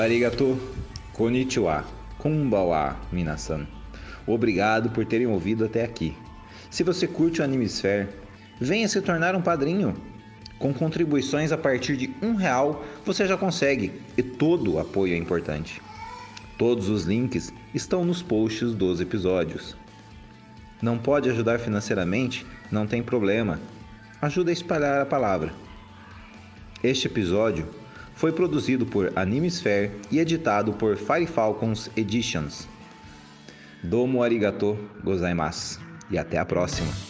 Arigato, konnichiwa, kumbawa, minasan. Obrigado por terem ouvido até aqui. Se você curte o Animesphere, venha se tornar um padrinho. Com contribuições a partir de um real, você já consegue e todo apoio é importante. Todos os links estão nos posts dos episódios. Não pode ajudar financeiramente? Não tem problema. Ajuda a espalhar a palavra. Este episódio foi produzido por Animesphere e editado por Fire Falcons Editions. Domo arigato gozaimasu e até a próxima.